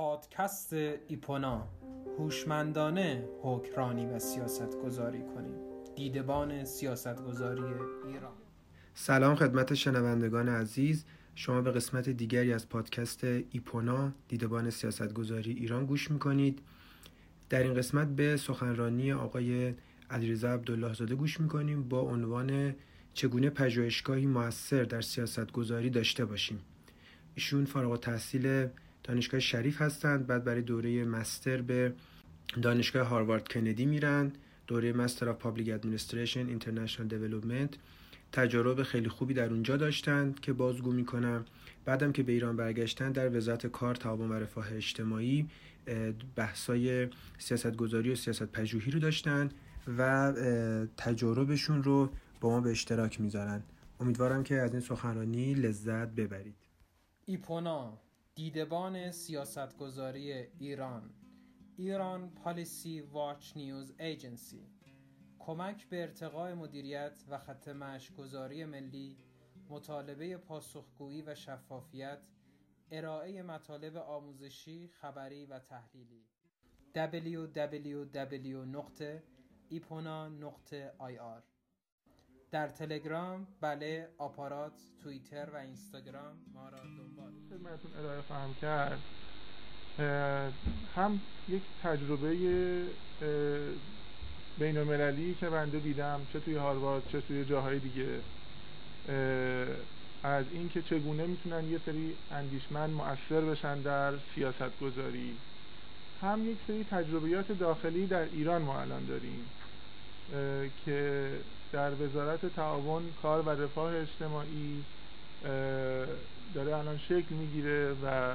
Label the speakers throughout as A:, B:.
A: پادکست ایپونا. هوشمندانه حکمرانی و سیاست گذاری کنیم. دیدبان سیاست گذاری ایران.
B: سلام خدمت شنوندگان عزیز. شما به قسمت دیگری از پادکست ایپونا دیدبان سیاست گذاری ایران گوش می‌کنید. در این قسمت به سخنرانی آقای علیرضا عبدالله زاده گوش می‌کنیم با عنوان چگونه پژوهشگاهی موثر در سیاست گذاری داشته باشیم. ایشون فارغ تحصیل دانشگاه شریف هستند. بعد برای دوره master به دانشگاه هاروارد کندی میرن. دوره Master of Public Administration International Development تجارب خیلی خوبی در اونجا داشتند که بازگو می‌کنم. بعدم که به ایران برگشتن در وزارت کار تعاون و رفاه اجتماعی بحثای سیاست گذاری و سیاست پژوهی رو داشتن و تجاربشون رو با ما به اشتراک می‌ذارن. امیدوارم که از این سخنرانی لذت ببرید.
A: ایپونا دیدبان سیاستگذاری ایران ایران پالیسی واچ نیوز ایجنسی. کمک به ارتقاء مدیریت و خط گذاری ملی مطالبه پاسخگویی و شفافیت ارائه مطالب آموزشی، خبری و تحلیلی. www.ipona.ir در تلگرام بله آپارات توییتر و اینستاگرام ما را دنبال.
C: خدمتتون ارائه خواهم کرد. هم یک تجربه بین المللی که بنده دیدم چه توی هاروارد چه توی جاهای دیگه. از اینکه چگونه می‌تونن یه سری اندیشمند مؤثر بشن در سیاست گذاری هم یک سری تجربیات داخلی در ایران ما الان داریم که در وزارت تعاون کار و رفاه اجتماعی داره الان شکل می‌گیره و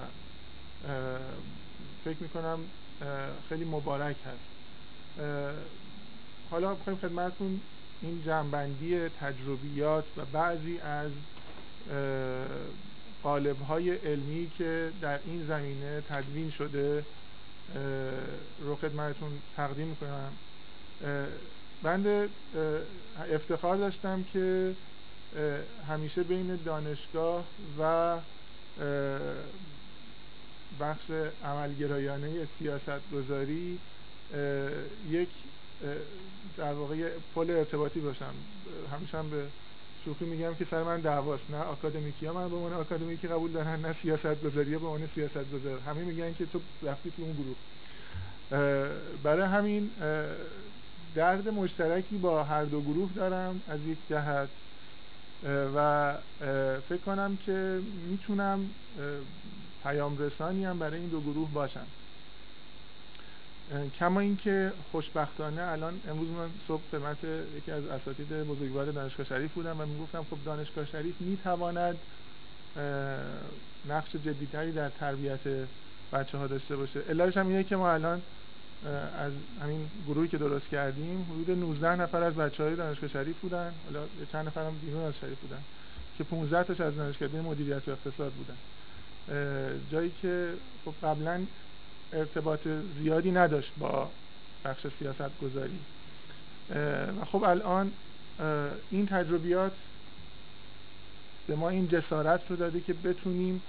C: فکر می‌کنم خیلی مبارک هست. حالا بخوایم خدمتتون این جنبندی تجربیات و بعضی از قالب های علمی که در این زمینه تدوین شده رو خدمتتون تقدیم می‌کنم. بنده افتخار داشتم که همیشه بین دانشگاه و بخش عملگرایانه سیاست گذاری یک در واقع پل ارتباطی باشم. همیشه هم به شوخی میگم که سر من دعواست نه آکادمیکی ها من به عنوان آکادمیکی قبول دارن نه سیاست گذاری به عنوان سیاست گذار همه میگن که تو رفتی تو اون گروه. برای همین درد مشترکی با هر دو گروه دارم از یک جهت و فکر کنم که می‌تونم پیام رسانی هم برای این دو گروه باشم. کما اینکه خوشبختانه الان امروز من صبح خدمت یکی از اساتید بزرگوار دانشگاه شریف بودم و می‌گفتم خب دانشگاه شریف می‌تواند نقش جدیتری در تربیت بچه ها داشته باشه. علتش هم اینه که ما الان از همین گروهی که درست کردیم حدود 19 نفر از بچه های دانشگاه شریف بودن. حالا چند نفر هم بیرون از شریف بودن که 15 تاش از دانشکده مدیریت و اقتصاد بودن. جایی که خب قبلا ارتباط زیادی نداشت با بخش سیاست گذاری و خب الان این تجربیات به ما این جسارت رو داده که بتونیم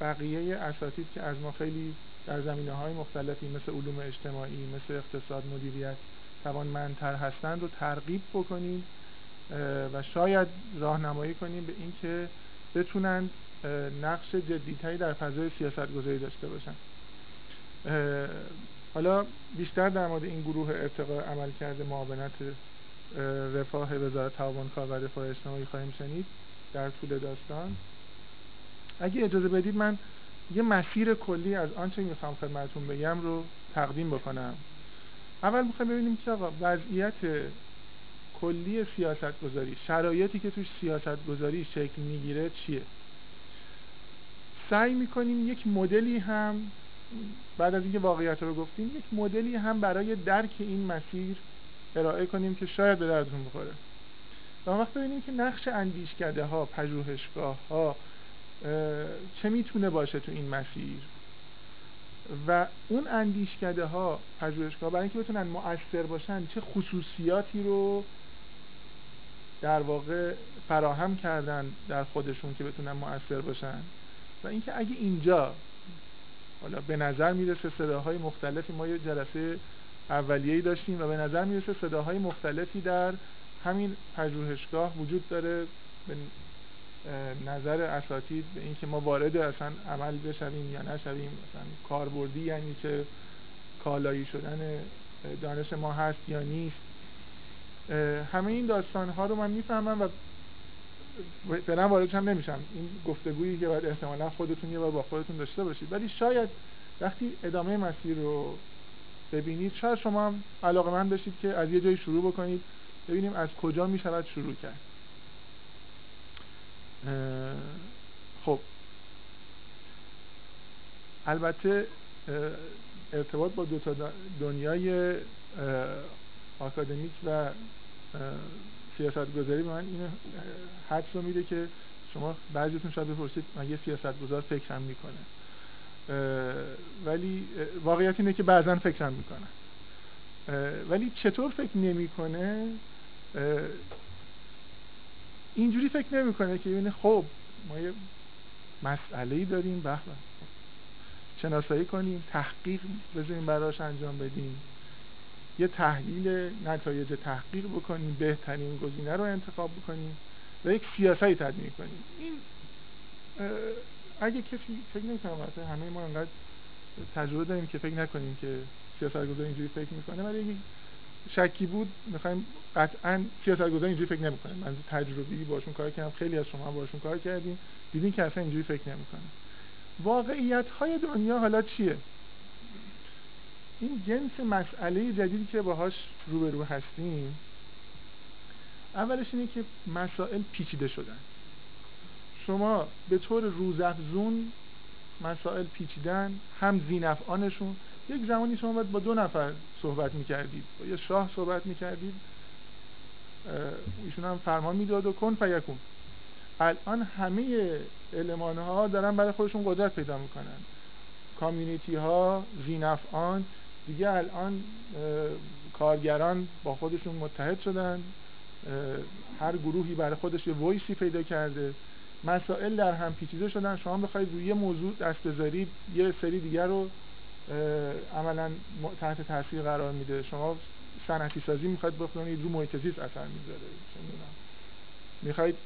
C: بقیه اساتید که از ما خیلی در زمینه های مختلفی مثل علوم اجتماعی مثل اقتصاد مدیریت توانمندتر هستند رو ترغیب بکنیم و شاید راهنمایی کنیم به اینکه بتونن نقش جدیتری در فضای سیاست گذاری داشته باشن. حالا بیشتر در مورد این گروه ارتقاء عمل کرده معاونت رفاه وزارت تعاون کار و رفاه اجتماعی خواهیم شنید در طول داستان. اگه اجازه بدید من یه مسیر کلی از آنچه می‌خوام خدمتتون بگم رو تقدیم بکنم. اول می‌خوایم ببینیم که آقا وضعیت کلی سیاست گذاری شرایطی که توش سیاست گذاری شکل می‌گیره چیه؟ سعی می‌کنیم یک مدلی هم بعد از اینکه واقعیت رو گفتیم یک مدلی هم برای درک این مسیر ارائه کنیم که شاید به دردتون بخوره. و وقت ببینیم که نقش اندیشکده ها پژوهشگاه ها چه می‌تونه باشه تو این مسیر؟ و اون اندیشکده ها پژوهشگاه برای اینکه بتونن مؤثر باشن چه خصوصیاتی رو در واقع فراهم کردن در خودشون که بتونن مؤثر باشن؟ و اینکه اگه اینجا حالا به نظر می‌رسه صداهای مختلفی ما یه جلسه اولیه‌ای داشتیم و به نظر می‌رسه صداهای مختلفی در همین پژوهشگاه وجود داره. نظر اساتید به اینکه ما وارد اصلا عمل بشویم یا نشویم مثلا کاربردی یعنی که کالایی شدن دانش ما هست یا نیست. همه این داستان ها رو من می‌فهمم و فعلا واردش هم نمیشم این گفتگویی که باید احتمالا خودتون یه بار با خودتون داشته باشید. ولی شاید وقتی ادامه مسیر رو ببینید شاید شما هم علاقه من بشید که از یه جایی شروع بکنید ببینیم از کجا می شود شروع کرد. خب. البته ارتباط با دو تا دنیای آکادمیک و سیاست گذاری من این حدس رو میده که شما بعضیتون شاید بپرسید مگه سیاست گذار فکرم می‌کنه. ولی واقعیت اینه که بعضا فکرم می‌کنه ولی چطور فکر نمی‌کنه؟ اینجوری فکر نمی‌کنه که ببینه خب ما یه مسئله ای داریم به شناسایی کنیم تحقیق بذاریم براش انجام بدیم. یه تحلیل نتایج تحقیق بکنیم بهترین گزینه رو انتخاب بکنیم و یک سیاستی تدوین کنیم. این اگه کسی فکر نمی‌کنم همه ما انقدر تجربه داریم که فکر نکنیم که سیاست گذار اینجوری فکر می‌کنه ولی شکی بود می‌خوایم قطعا سیاست گذار اینجوری فکر نمی‌کنه. من تجربی باشون کار کردم خیلی از شما باشون کار کردیم. دیدین که اصلا اینجوری فکر نمی‌کنه. واقعیت های دنیا حالا چیه؟ این جنس مسئله جدیدی که باهاش روبرو هستیم اولش اینه که مسائل پیچیده شدن. شما به طور روزافزون مسائل پیچیدن هم زینفعانشون یک زمانی شما باید با دو نفر صحبت می‌کردید. با یه شاه صحبت می‌کردید. ایشون هم فرمان می‌داد و کن فیکون. الان همه علمان ها دارن برای خودشون قدرت پیدا می‌کنن. کامیونیتی ها زینفعان دیگه الان کارگران با خودشون متحد شدن. هر گروهی برای خودش یه ویسی پیدا کرده. مسائل در هم پیچیده شدن. شما بخواید روی یه موضوع دست بذارید یه سری دیگر رو عملا تحت تاثیر قرار میده. شما صنعتی سازی می‌خواید بکنید رو محیط زیست اثر می‌ذاره. می‌خواید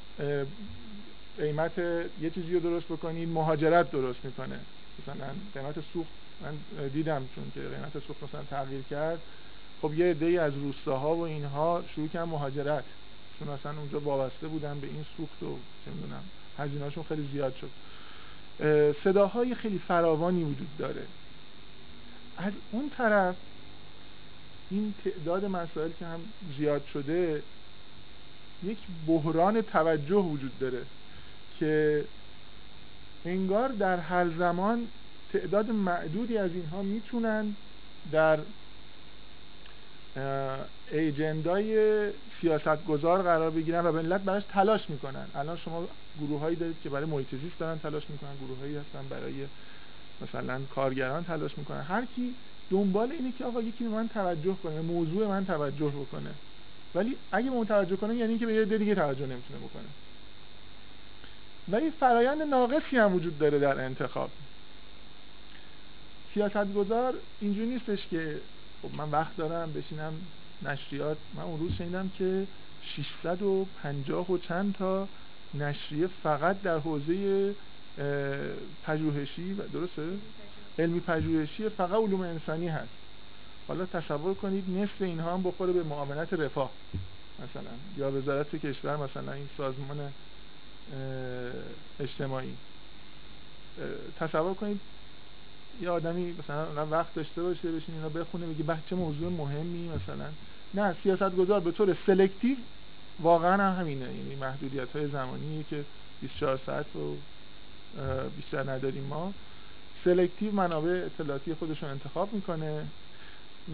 C: قیمت یه چیزی رو درست بکنید مهاجرت درست می‌کنه. مثلا قیمت سوخت من دیدم چون که قیمت سوخت مثلا تغییر کرد. خب یه عده از روستاها و اینها شروع کردن مهاجرت. چون اصلا اونجا وابسته بودن به این سوخت و چه می‌دونم خیلی زیاد شد. صداهای خیلی فراوانی وجود داره. از اون طرف این تعداد مسائل که هم زیاد شده یک بحران توجه وجود داره که انگار در هر زمان تعداد معدودی از اینها می‌تونن در ایجندای سیاست گذار قرار بگیرن و ملت براش تلاش می‌کنن. الان شما گروه هایی دارید که برای محیط دارن تلاش می‌کنن گروه هایی هستن برای مثلا کارگران تلاش می‌کنن. هر کی دنبال اینه که آقا یکی به من توجه کنه موضوع من توجه بکنه. ولی اگه به توجه کنه یعنی که به یه دیگه توجه نمی‌تونه بکنه. ولی فرایند ناقصی هم وجود داره در انتخاب. سیاستگزار اینجوری نیستش که خب من وقت دارم بشینم نشریات. من اون روز شنیدم که 650 و چند تا نشریه فقط در حوزه پژوهشی و درسته؟ علمی پژوهشی فقط علوم انسانی هست. حالا تصور کنید نصف اینها هم بخوره به معاونت رفاه مثلا یا وزارت کشور مثلا این سازمان اجتماعی. تصور کنید یه آدمی مثلا وقت داشته باشه بشین اینا بخونه بگی چه موضوع مهمی مثلا. نه سیاست گذار به طور سلکتیو واقعا هم همینه. یعنی محدودیت های زمانی که 24 ساعت رو بیشتر نداریم ما. سلکتیو منابع اطلاعاتی خودش رو انتخاب می‌کنه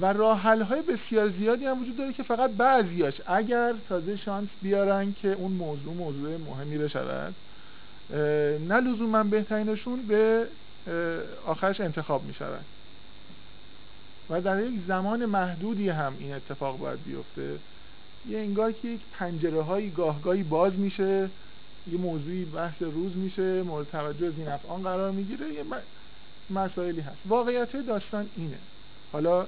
C: و راه های بسیار زیادی هم وجود داره که فقط بعضیاش اگر تازه شانس بیارن که اون موضوع موضوع مهمی بشود نه لزوما بهترینشون به آخرش انتخاب می شود و در یک زمان محدودی هم این اتفاق باید بیفته. یه انگار که یک پنجره های گاهگاهی باز میشه یه موضوعی بحث روز میشه مورد توجه از این افعان قرار می‌گیره یه مسائلی هست. واقعیت داستان اینه. حالا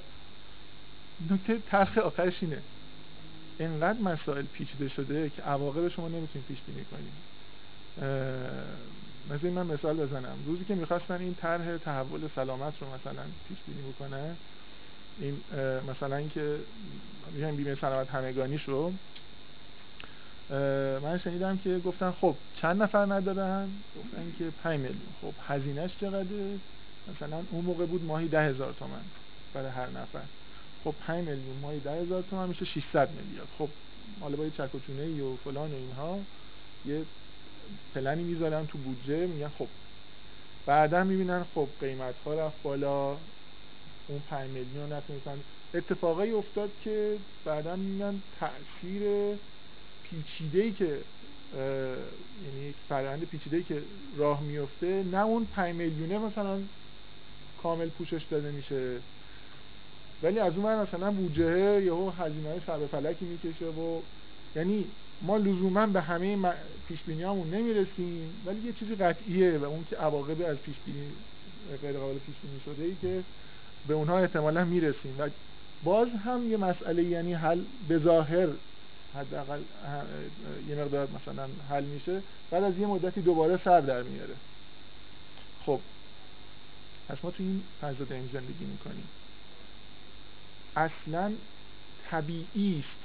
C: نکته تلخ آخرش اینه. انقدر مسائل پیچیده شده که عواقب شما نمی‌تونید پیش بینی کنید مثل من مثال بزنم. روزی که می‌خواستن این طرح تحول سلامت رو مثلا پیش بینی بکنن این مثلا اینکه بیمه سلامت همگانیش رو من شنیدم که گفتن خب چند نفر ندارن؟ گفتن که 5 میلیون. خب هزینهش چقدره؟ مثلا اون موقع بود ماهی ده هزار تومن برای هر نفر. خب 5 میلیون ماهی ده هزار تومن میشه 600 میلیارد. خب حالا با یه چک و و فلان و اینها یه پلنی می‌ذارن تو بودجه میگن خب. بعدا می‌بینن خب قیمت ها رفت بالا. اون 5 میلیون نتونستن. اتفاقی افتاد که بعدا می‌بینن تاثیر پیچیده ای که یعنی یک فرآیند پیچیده که راه میفته نه اون 5 میلیونه مثلا کامل پوشش داده میشه. ولی از اون مثلا بودجه یهو هزینه سر فلکی می‌کشه و یعنی ما لزوما به همه پیش بینیامون نمی‌رسیم ولی یه چیزی قطعیه و اون که عواقب از پیش بینی غیر قابل پیش بینی شده ای که به اونها احتمالا می‌رسیم. و باز هم یه مسئله یعنی حل به ظاهر حداقل یه مقدار مثلا حل میشه. بعد از یه مدتی دوباره سر در میاره. خب. پس ما تو این فضا داریم زندگی می‌کنیم. اصلا طبیعی است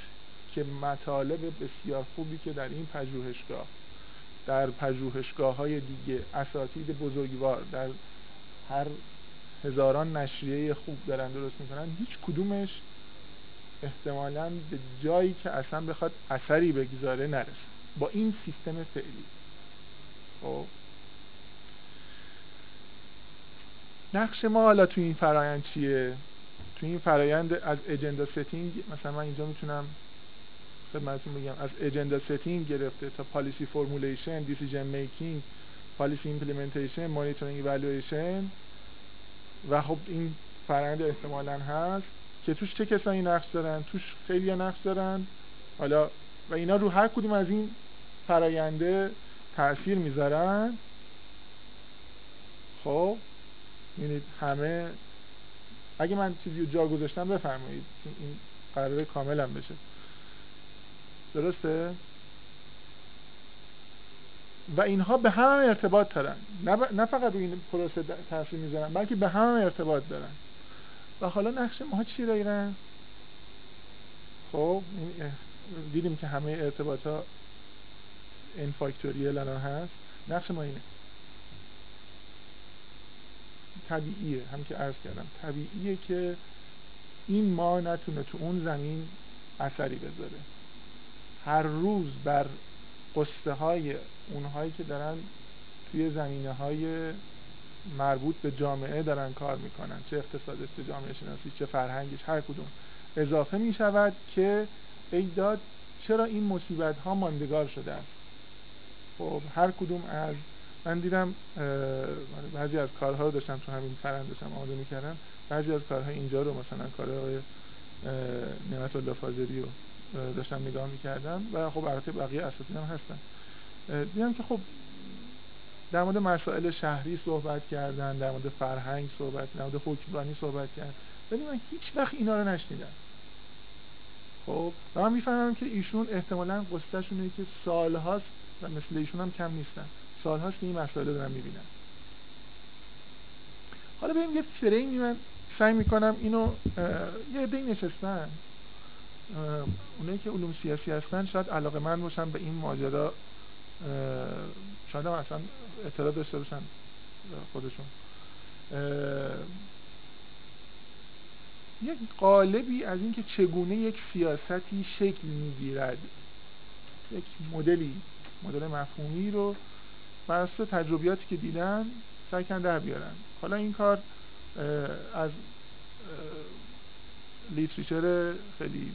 C: که مطالب بسیار خوبی که در این پژوهشگاه در پژوهشگاه های دیگه اساتید بزرگوار در هر هزاران نشریه خوب دارن درست می‌کنن هیچ کدومش احتمالا به جایی که اصلا بخواد اثری بگذاره نرسه. با این سیستم فعلی. خب. نقش ما حالا تو این فرایند چیه؟ تو این فرایند از agenda setting مثلا من اینجا می‌تونم خدمتتون بگم. از agenda setting گرفته تا policy formulation decision making policy implementation monitoring evaluation. و خب این فرآیند احتمالا هست. که توش چه کسایی نقش دارن؟ توش خیلی نقش دارن. حالا و اینا رو هر کدوم از این فراینده تاثیر می‌ذارن. خب ببینید همه اگه من چیزی جا گذاشتم بفرمایید. این قراره کاملا بشه. درسته؟ و اینها به هم ارتباط دارن. نه فقط روی این پروسه تاثیر می‌ذارن بلکه به هم ارتباط دارن. و حالا نقش ما چی دارن خب دیدیم که همه ارتباط ها این فاکتوریل الان هست. نقش ما اینه. طبیعیه هم که عرض کردم. طبیعیه که این ما نتونه تو اون زمین اثری بذاره. هر روز بر قصه های اونهایی که دارن توی زمینه های مربوط به جامعه دارن کار می‌کنن چه اقتصادش چه جامعه شناسی چه فرهنگش هر کدوم. اضافه می‌شود که ایداد چرا این مصیبت ها ماندگار شده است خب هر کدوم از من دیدم بعضی از کارها رو داشتم تو همین فرند داشتم آماده می‌کردم. بعضی از کارهای اینجا رو مثلا کار آقای نعمت الله فاضلی رو داشتم نگاه می‌کردم و خب البته بقیه اساتید هم هستن دیدم که خب در مورد مسائل شهری صحبت کردن در مورد فرهنگ صحبت در مورد حکمرانی صحبت کردن. ولی من هیچ وقت اینا رو نشنیدم. خب و من می‌فهمم که ایشون احتمالا قصتشونه که سالهاست و مثل ایشون هم کم نیستن. سالهاست که این مسائل رو می‌بینم حالا بریم یه فریمی من سعی می‌کنم اینو یه عده نشستن. اونایی که علوم سیاسی هستن شاید علاقه من باشن به این ماجرا. شاید هم اصلا اطلاع داشته باشن خودشون. یک قالبی از اینکه چگونه یک سیاستی شکل می‌گیرد. یک مدلی مدل مفهومی رو بر تجربیاتی که دیدن سعی در بیارن. حالا این کار از لیتریچر خیلی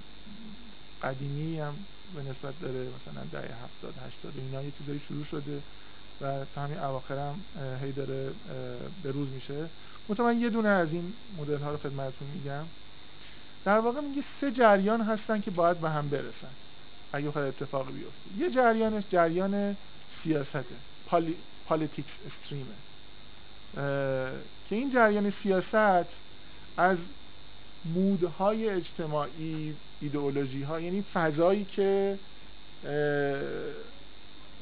C: قدیمی هم به نسبت داره مثلا دهه هفتاد هشتاد اینا یه چیزایی شروع شده و تا همین اواخر هم هی داره به روز میشه. من یه دونه از این مدل ها رو خدمتتون میگم. در واقع میگه سه جریان هستن که باید به هم برسن اگه خواهد اتفاقی بیفته. یه جریانش جریان سیاسته poli... politics stream ه که این جریان سیاست از mood های اجتماعی ایدئولوژی ها یعنی فضایی که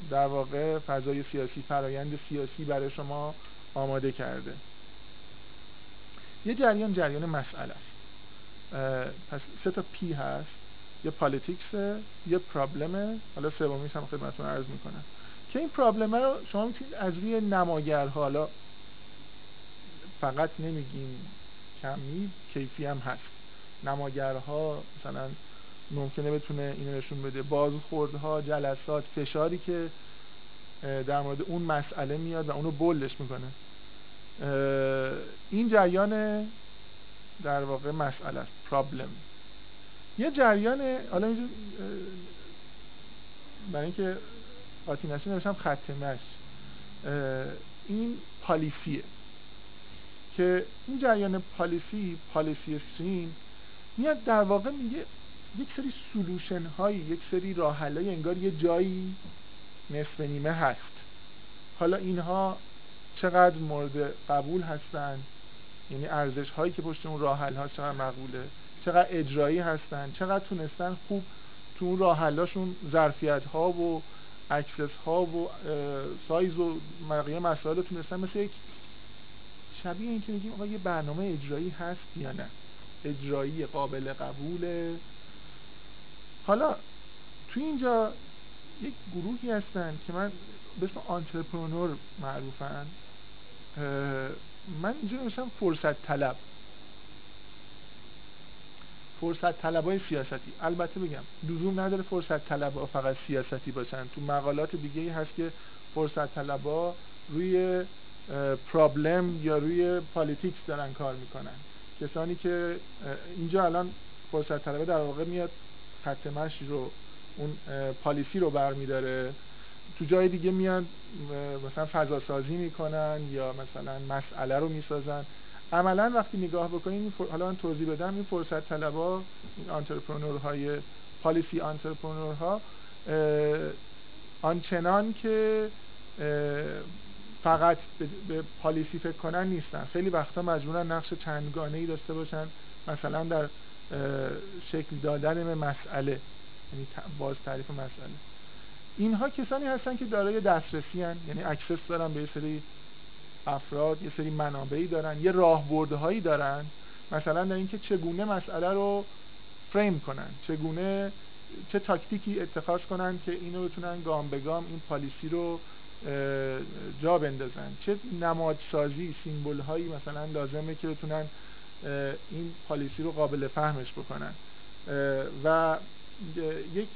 C: در واقع فضای سیاسی فرایند سیاسی برای شما آماده کرده. یه جریان جریان مسئله است. پس سه تا P هست. یه politics یه problem ه حالا سومیش هم خدمتتون عرض می‌کنم. که این problem ه رو شما می‌تونید از روی نماگرها حالا فقط نمیگیم کمی کیفی هم هست. نماگرها مثلا ممکنه بتونه اینو نشون بده. بازخوردها جلسات فشاری که در مورد اون مسئله میاد و اونو بلش می‌کنه. این جریان در واقع مسئله است. پرابلم یه جریان حالا اینجا برای اینکه نشه نوشتم خط این پالیسیه. که این جریان پالیسی پالیسی استریم میاد در واقع میگه یک سری solution هایی یک سری راه انگار یه جایی نصف نیمه هست. حالا اینها چقدر مورد قبول هستن؟ یعنی ارزش هایی که پشت اون راه ها چقدر مقبوله؟ چقدر اجرایی هستن؟ چقدر تونستن خوب تو اون راه حلاشون ظرفیت ها و access ها و سایز و بقیه مسائل تونستن مثل یک شبیه این که میگیم آقا یه برنامه اجرایی هست یا نه؟ اجرایی قابل قبوله. حالا تو اینجا یک گروهی هستن که من به اسم آنترپرونور معروفن. من اینجا نوشتم فرصت طلب. فرصت طلب های سیاستی. البته بگم لزوم نداره فرصت طلب فقط سیاستی باشن. تو مقالات دیگه هست که فرصت طلب روی problem یا روی politics دارن کار می‌کنن. کسانی که اینجا الان فرصت طلبه در واقع میاد خط مشی رو اون policy رو برمیداره. تو جای دیگه میان مثلا فضا سازی می‌کنن یا مثلا مسئله رو می‌سازن. عملا وقتی نگاه بکنیم حالا من توضیح بدم این فرصت طلبا این های policy ها آنچنان که فقط به policy فکر کنن نیستن خیلی وقتا مجبورن نقش چندگانه ای داشته باشن مثلا در شکل دادن به مسئله یعنی باز تعریف مسئله اینها کسانی هستن که دارای دسترسی هستن. یعنی access دارن به یه سری افراد یه سری منابعی دارن یه راهبردهایی دارن مثلا در اینکه چگونه مسئله رو فریم کنن چگونه چه تاکتیکی اتخاذ کنن که اینو بتونن گام به گام این پالیسی رو جا بندازن. چه نمادسازی سیمبل هایی مثلا لازمه که بتونن این پالیسی رو قابل فهمش بکنن. و یک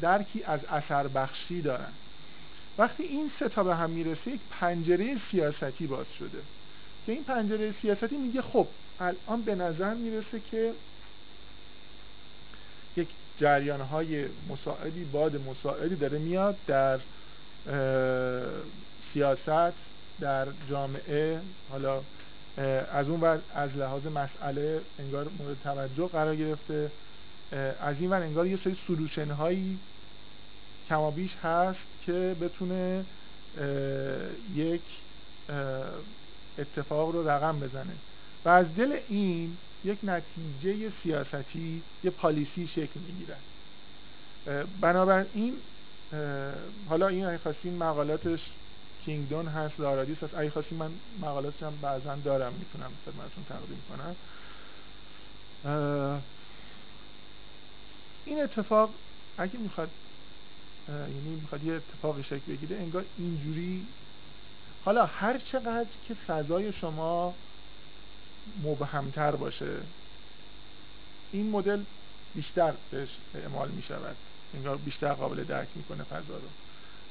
C: درکی از اثر بخشی دارن. وقتی این سه تا به هم می‌رسه یک پنجره سیاستی باز شده. که این پنجره سیاستی میگه خب الان به نظر می‌رسه که یک جریان های مساعدی باد مساعدی داره میاد در سیاست در جامعه حالا از اون ور از لحاظ مسئله انگار مورد توجه قرار گرفته. از این ور انگار یه سری سلوشن هایی کمابیش هست که بتونه یک اتفاق رو رقم بزنه. و از دل این یک نتیجه سیاستی یه پالیسی شکل می‌گیره. بنابراین حالا این اگه خواستین مقالاتش کینگدون هست لارادیس هست. اگه خواستین من مقالاتش هم بعضا دارم می‌تونم خدمتتون تقدیم کنم. این اتفاق اگه می‌خواد یعنی می‌خواد یه اتفاقی شکل بگیره انگار اینجوری حالا هر چقدر که فضای شما مبهمتر باشه این مدل بیشتر بهش اعمال می‌شود. انگار بیشتر قابل درک می‌کنه فضا رو.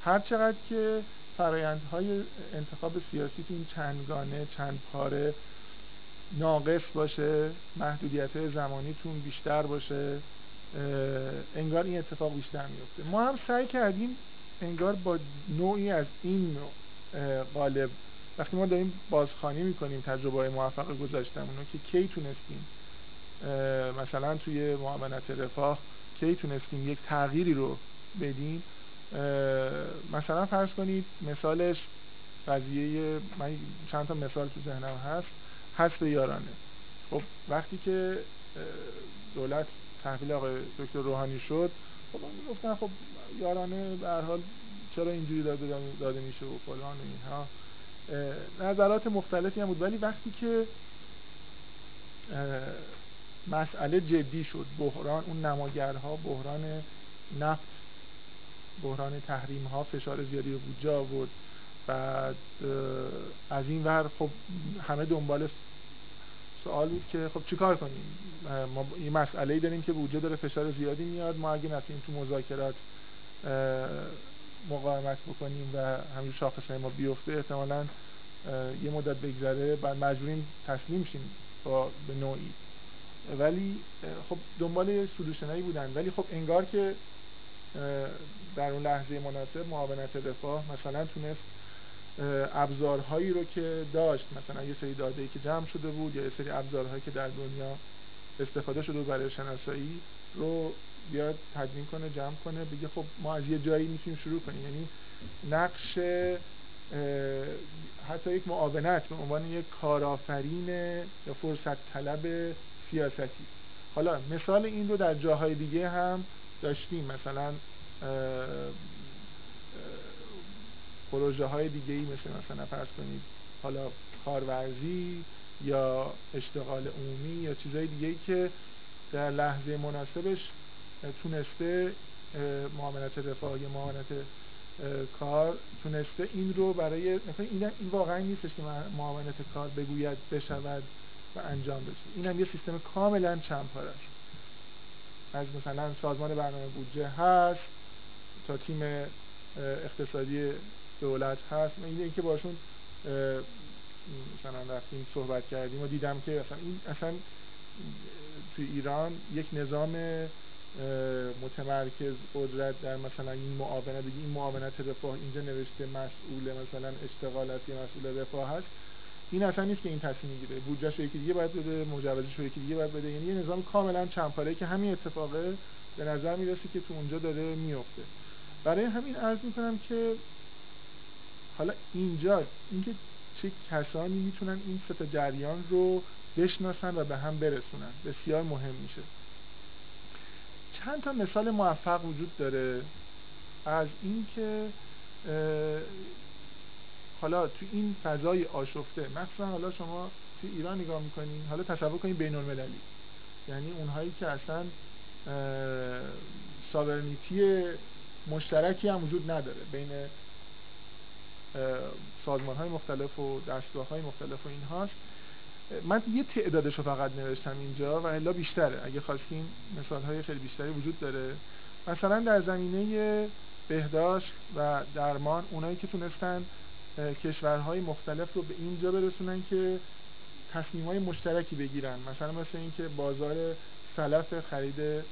C: هر چقدر که فرایندهای انتخاب سیاسی این چندگانه چند پاره ناقص باشه محدودیت زمانیتون بیشتر باشه انگار این اتفاق بیشتر میفته ما هم سعی کردیم انگار با نوعی از این نوع قالب وقتی ما داریم بازخانی می‌کنیم تجربه های موفق گذاشتمونو که کی تونستیم مثلا توی معاونت رفاه کی تونستیم یک تغییری رو بدیم مثلا فرض کنید مثالش قضیه من چند تا مثال تو ذهنم هست هست یارانه. خب وقتی که دولت تحویل آقای دکتر روحانی شد خب گفتن خب یارانه به هر حال چرا اینجوری داده داده میشه و فلان و اینها. نظرات مختلفی هم بود. ولی وقتی که مسئله جدی شد. بحران اون نماگرها بحران نفت بحران تحریم ها فشار زیادی به بودجه آورد بعد از این ور خب همه دنبال سوال بود که خب چیکار کنیم؟ ما این مسئله ای داریم که بودجه داره فشار زیادی میاد. ما اگه نتونیم تو مذاکرات مقاومت بکنیم و همین شاخص ما بیفته احتمالا یه مدت بگذره بعد مجبوریم تسلیم شیم با به نوعی. ولی خب دنبال سلوشنایی بودن. ولی خب انگار که در اون لحظه مناسب معاونت رفاه مثلا تونست ابزارهایی رو که داشت مثلا یه سری داده ای که جمع شده بود یا یه سری ابزارهایی که در دنیا استفاده شده برای شناسایی رو بیاد تدوین کنه جمع کنه بگه خب ما از یه جایی می‌تونیم شروع کنیم. یعنی نقش حتی یک معاونت به عنوان یک کارآفرین یا فرصت طلب سیاستی. حالا مثال این رو در جاهای دیگه هم داشتیم. مثلا پروژه های دیگه ای مثل مثلا فرض کنید حالا کارورزی یا اشتغال عمومی یا چیزهای دیگه ای که در لحظه مناسبش تونسته معاملت رفاه یا معاملت کار تونسته این رو برای این, این واقعا نیستش که معاملت کار بگوید بشود. و انجام بشه. این هم یه سیستم کاملا چند پارش از مثلا سازمان برنامه بودجه هست تا تیم اقتصادی دولت هست. من اینه که باشون مثلا رفتیم صحبت کردیم و دیدم که اصلا این اصلا توی ایران یک نظام متمرکز قدرت در مثلا این معاونت این معاونت رفاه اینجا نوشته مسئول مثلا اشتغالاتی مسئول رفاه هست. این اصلا نیست که این تصمیم می‌گیره. بودجهش یکی دیگه باید بده مجوزش یکی دیگه باید بده. یعنی یه نظام کاملا چند که همین اتفاقه به نظر می‌رسه که تو اونجا داره میفته برای همین عرض می‌کنم که حالا اینجا اینکه چه کسانی می‌تونن این سه جریان رو بشناسن و به هم برسونن بسیار مهم میشه. چند تا مثال موفق وجود داره. از اینکه حالا تو این فضای آشفته مثلا حالا شما تو ایران نگاه می‌کنین حالا تصور کنین بین المللی. یعنی اونهایی که اصلا ساورنیتی مشترکی هم وجود نداره بین سازمان های مختلف و دستگاه های مختلف و این هاست من یه تعدادش رو فقط نوشتم اینجا و الا بیشتره. اگه خواستیم مثال های خیلی بیشتری وجود داره. مثلا در زمینه بهداشت و درمان اونایی که تونستن کشورهای مختلف رو به اینجا برسونن که تصمیم های مشترکی بگیرن. مثلا مثل اینکه بازار سلف خرید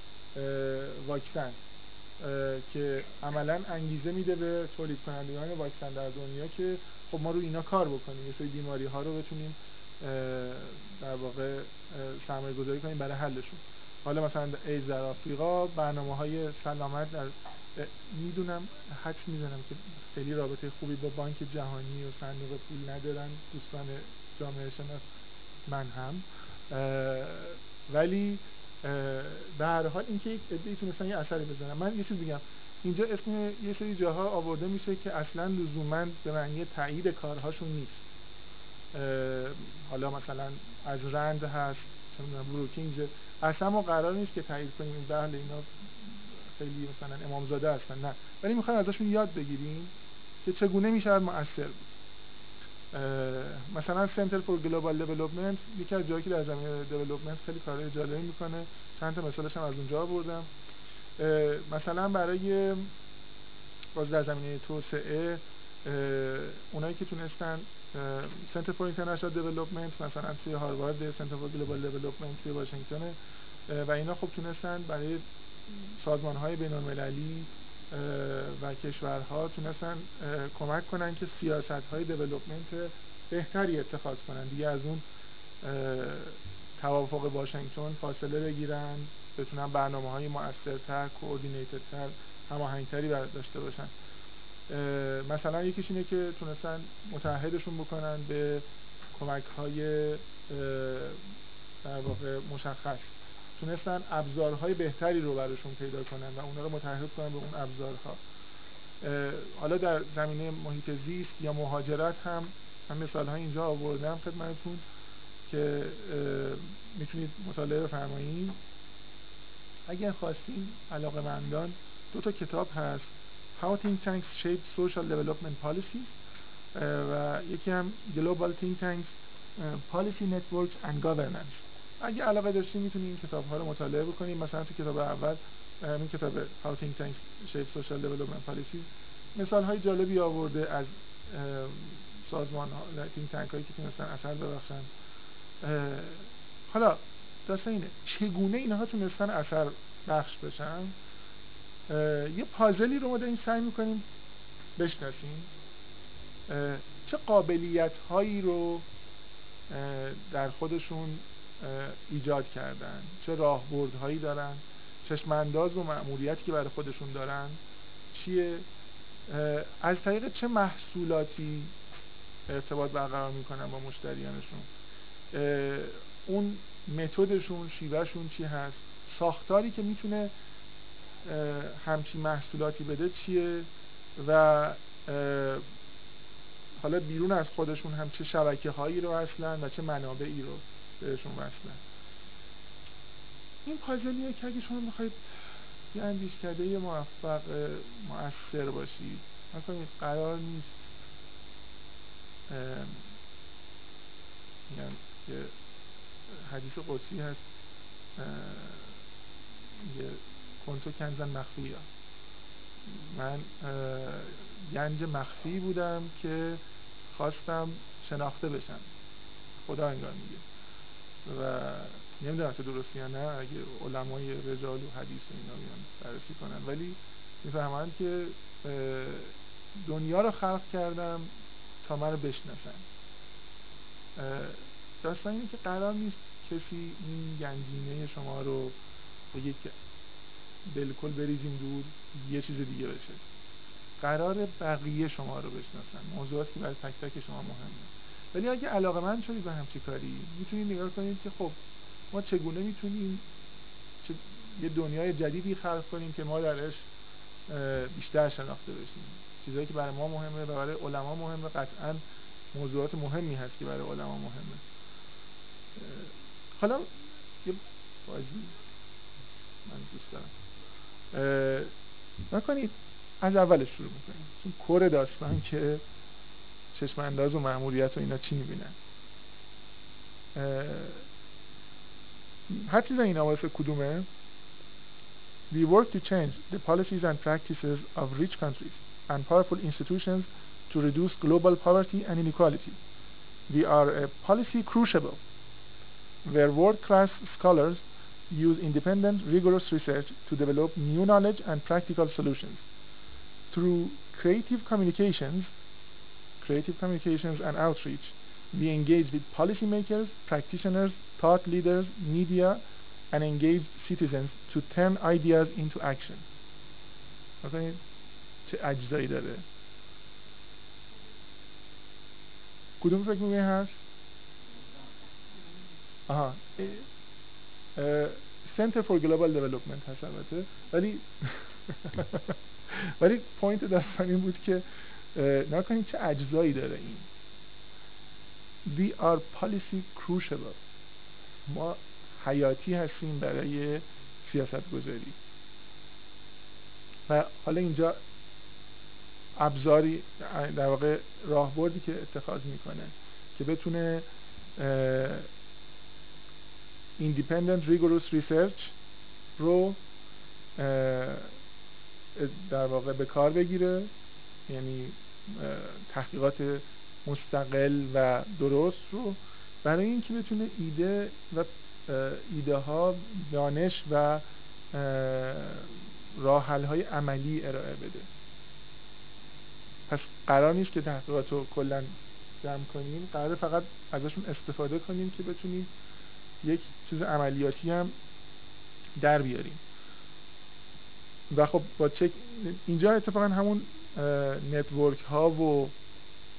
C: واکسن که عملا انگیزه میده به تولید کنندگان واکسن در دنیا که خب ما رو اینا کار بکنیم. یه سری بیماری ها رو بتونیم در واقع سرمایه گذاری کنیم برای حلشون. حالا مثلا ایز در آفریقا برنامه های سلامت در می‌دونم حد می‌زنم که خیلی رابطه خوبی با بانک جهانی و صندوق پول ندارن. دوستان جامعه شناس من هم. ولی به هر حال اینکه یک عده‌ای تونستن یه اثری بزنن. من یه چیز بگم اینجا اسم یه سری جاها آورده میشه که اصلا لزوما به معنی تایید کارهاشون نیست. حالا مثلا از رند هست می‌دونم بروکینگ. اصلا ما قرار نیست که تایید کنیم. این بله اینا خیلی مثلا امامزاده هستن نه. ولی می‌خوایم ازشون یاد بگیریم که چگونه میشه مؤثر بود. مثلا سنتر فور گلوبال دیولپمنت یکی از جایی که در زمینه دیولپمنت خیلی کارهای جالبی می‌کنه. چند تا مثالش هم از اونجا بردم مثلا برای باز در زمینه توسعه اونایی که تونستن Center for International Development مثلا توی هاروارد Center for Global Development توی واشنگتن و اینا خب تونستن برای سازمان های بین المللی و کشورها تونستن کمک کنن که سیاست های development بهتری اتخاذ کنن. دیگه از اون توافق واشنگتن فاصله بگیرن بتونن برنامه های مؤثرتر coordinated تر هماهنگتری داشته باشن. مثلا یکیش اینه که تونستن متحدشون بکنن به کمک های در واقع مشخص. تونستن ابزارهای بهتری رو براشون پیدا کنن و اونا رو متحد کنن به اون ابزارها. حالا در زمینه محیط زیست یا مهاجرت هم من مثال های اینجا آوردم خدمتتون که می‌تونید مطالعه بفرمایید. اگر خواستین علاقه مندان دو تا کتاب هست. How Think Tanks Shape Social Development Policies و یکی هم Global Think Tanks Policy Networks and Governance. اگه علاقه داشتین می‌تونید این کتاب ها رو مطالعه بکنید مثلا تو کتاب اول این کتاب How Think Tanks Shape Social Development Policies. مثال های جالبی آورده از سازمان ها تینک تنک هایی که تونستن اثر ببخشن. حالا داستان اینه. چگونه اینها تونستن اثر بخش بشن؟ یه پازلی رو ما داریم سعی می‌کنیم بشناسیم. چه قابلیت هایی رو در خودشون ایجاد کردن. چه راهبرد هایی دارن چشم انداز و مأموریتی که برای خودشون دارن چیه؟ از طریق چه محصولاتی ارتباط برقرار می‌کنن با مشتریانشون؟ اون متدشون شیوهشون چی هست؟ ساختاری که می‌تونه همچین محصولاتی بده چیه؟ و حالا بیرون از خودشون هم چه شبکه هایی رو اصلا و چه منابعی رو؟ بهشون وصلن این پازلیه که اگه شما بخواید یه اندیشکده موفق مؤثر باشید. مثلا قرار نیست میگن که حدیث قدسی هست یه کنتو کنزن مخفی من گنج مخفی بودم که خواستم شناخته بشم. خدا انگار میگه. و نمی‌دونم که درستی یا نه اگه علمای رجال و حدیث و اینا بیان بررسی کنن. ولی می‌فهمن که دنیا رو خلق کردم تا من رو بشناسن داستان اینه که قرار نیست کسی این گنجینه شما رو بگه که بالکل بریزیم دور یه چیز دیگه بشه. قرار بقیه شما رو بشناسن. موضوعاتی که برای تک تک شما مهمه. ولی اگه علاقه من شدید به همچی کاری می‌تونید نگاه کنید که خب ما چگونه می‌تونیم چه یه دنیای جدیدی خلق کنیم که ما درش بیشتر شناخته بشیم. چیزایی که برای ما مهمه و برای علما مهمه. قطعا موضوعات مهمی هست که برای علما مهمه. حالا یه من دوست دارم. نکنید از اولش شروع می‌کنیم. چون داستان که چشم انداز و معمولیت و اینا چی میبینن هر چیز این واسه کدومه We work to change the policies and practices of rich countries and powerful institutions to reduce global poverty and inequality. We are a policy crucible where world-class scholars use independent, rigorous research to develop new knowledge and practical solutions. Through creative communications, creative communications and outreach, we engage with policymakers, practitioners, thought leaders, media, and engaged citizens to turn ideas into action. Okay? چه اجزایی داره کدوم فکر میگه هست آها Center for Global Development هست البته ولی ولی پوینت داستان این بود که نکنید چه اجزایی داره این. We are policy crucible. ما حیاتی هستیم برای سیاست گذاری و حالا اینجا ابزاری در واقع راهبردی که اتخاذ می‌کنه که بتونه independent rigorous research رو در واقع به کار بگیره. یعنی تحقیقات مستقل و درست رو برای اینکه بتونه ایده و ایده ها دانش و راه های عملی ارائه بده. پس قرار نیست که تحقیقات رو کلا جمع کنیم. قرار فقط ازشون استفاده کنیم که بتونیم یک چیز عملیاتی هم در بیاریم. و خب با چک اینجا اتفاقا همون network ها و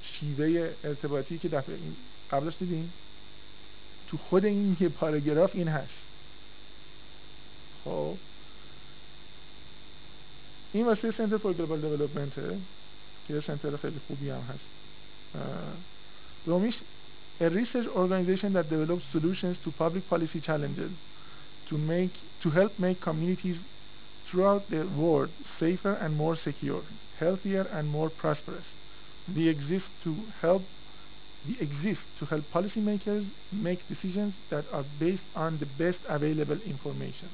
C: شیوه ارتباطی که دفعه قبلش دیدیم تو خود این یه پاراگراف این هست خب این واسه Center for Global Development که center خیلی خوبی هم هست دومیش a research organization that develops solutions to public policy challenges to make to help make communities throughout the world safer and more secure, healthier and more prosperous. We exist to help we exist to help policymakers make decisions that are based on the best available information.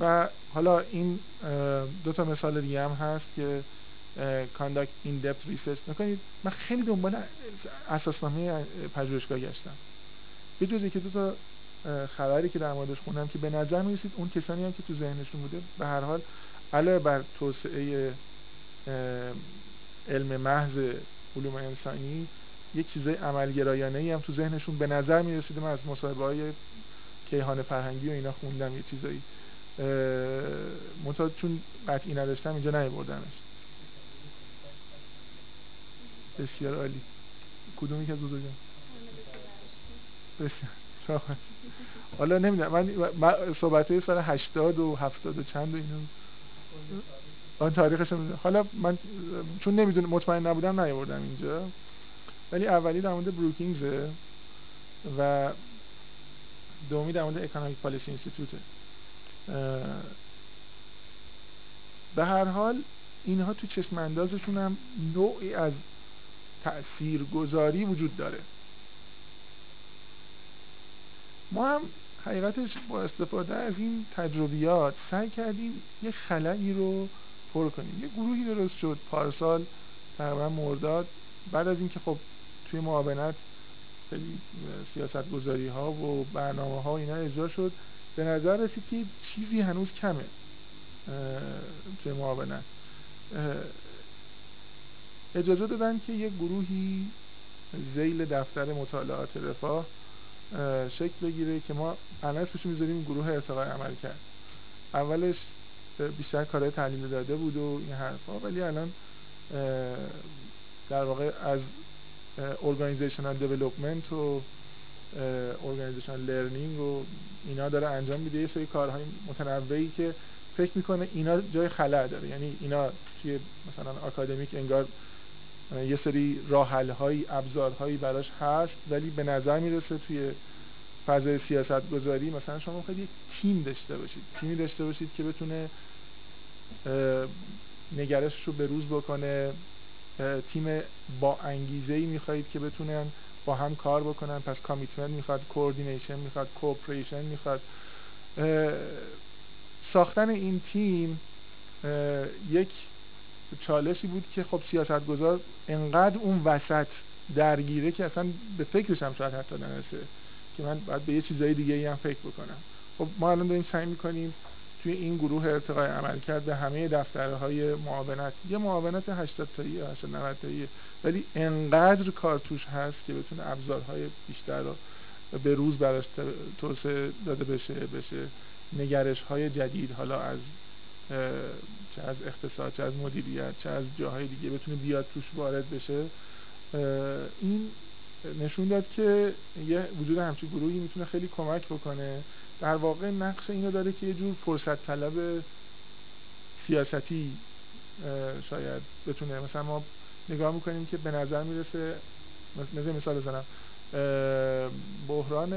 C: و حالا این دو تا مثال دیگه هم هست که conduct in-depth research نکنید من خیلی دنبال اساسنامه پژوهشگاه گشتم به جز که دو تا خبری که در موردش خوندم که به نظر می رسید اون کسانی هم که تو ذهنشون بوده. به هر حال علاوه بر توسعه علم محض علوم انسانی یک چیزای عملگرایانه ای هم تو ذهنشون به نظر می رسیده من از مصاحبه های کیهان فرهنگی و اینا خوندم یه چیزایی. منتها چون قطعی نداشتم اینجا نیاوردمش. بسیار عالی. کدومی که از بزرگم بسیار. حالا نمی‌دونم. من صحبت های سال هشتاد و هفتاد و چند و اینو آن تاریخش حالا من چون نمی‌دونم مطمئن نبودم نیاوردم اینجا. ولی اولی در مورد بروکینگزه و دومی در مورد اکانومیک پالیسی اینستیتوته به هر حال اینها تو چشم اندازشون هم نوعی از تأثیر گذاری وجود داره. ما هم حقیقتش با استفاده از این تجربیات سعی کردیم یه خلایی رو پر کنیم. یه گروهی درست شد پارسال تقریبا مرداد. بعد از اینکه خب توی معاونت خیلی سیاست گذاری ها و برنامه ها اینا اجرا شد به نظر رسید که چیزی هنوز کمه توی معاونت. اجازه دادن که یه گروهی زیل دفتر مطالعات رفاه شکل بگیره که ما الان اسمش می‌ذاریم گروه ارتقای عمل کرد. اولش بیشتر کارهای تحلیل داده بود و این حرفا ولی الان در واقع از organizational development و organizational learning و اینا داره انجام میده. یه سری کارهای متنوعی که فکر می‌کنه اینا جای خلأ داره. یعنی اینا توی مثلا آکادمیک انگار یه سری راه حل هایی براش هست ولی به نظر می‌رسه توی فضای سیاست گذاری مثلا شما خیلی تیم داشته باشید. تیمی داشته باشید که بتونه نگرشش رو به روز بکنه. تیم با انگیزه ای می‌خواهید که بتونن با هم کار بکنن. پس commitment می‌خواد coordination می‌خواد cooperation می‌خواد. ساختن این تیم یک چالشی بود که خب سیاستگزار انقدر اون وسط درگیره که اصلا به فکرش هم شاید حتی نرسه که من باید به یه چیزای دیگه ای هم فکر بکنم. خب ما الان داریم سعی می‌کنیم توی این گروه ارتقای عمل کرد به همه دفترهای معاونت یه معاونت 80 تایی 80 90 تایی ولی انقدر کارتوش هست که بتونه ابزارهای بیشتر رو به روز براش توسعه داده بشه بشه نگرش های جدید حالا از چه از اقتصاد چه از مدیریت چه از جاهای دیگه بتونه بیاد توش وارد بشه. این نشون داد که یه وجود همچین گروهی می‌تونه خیلی کمک بکنه. در واقع نقش اینو داره که یه جور فرصت طلب سیاستی شاید بتونه. مثلا ما نگاه می‌کنیم که به نظر می‌رسه مثل مثال بزنم. بحران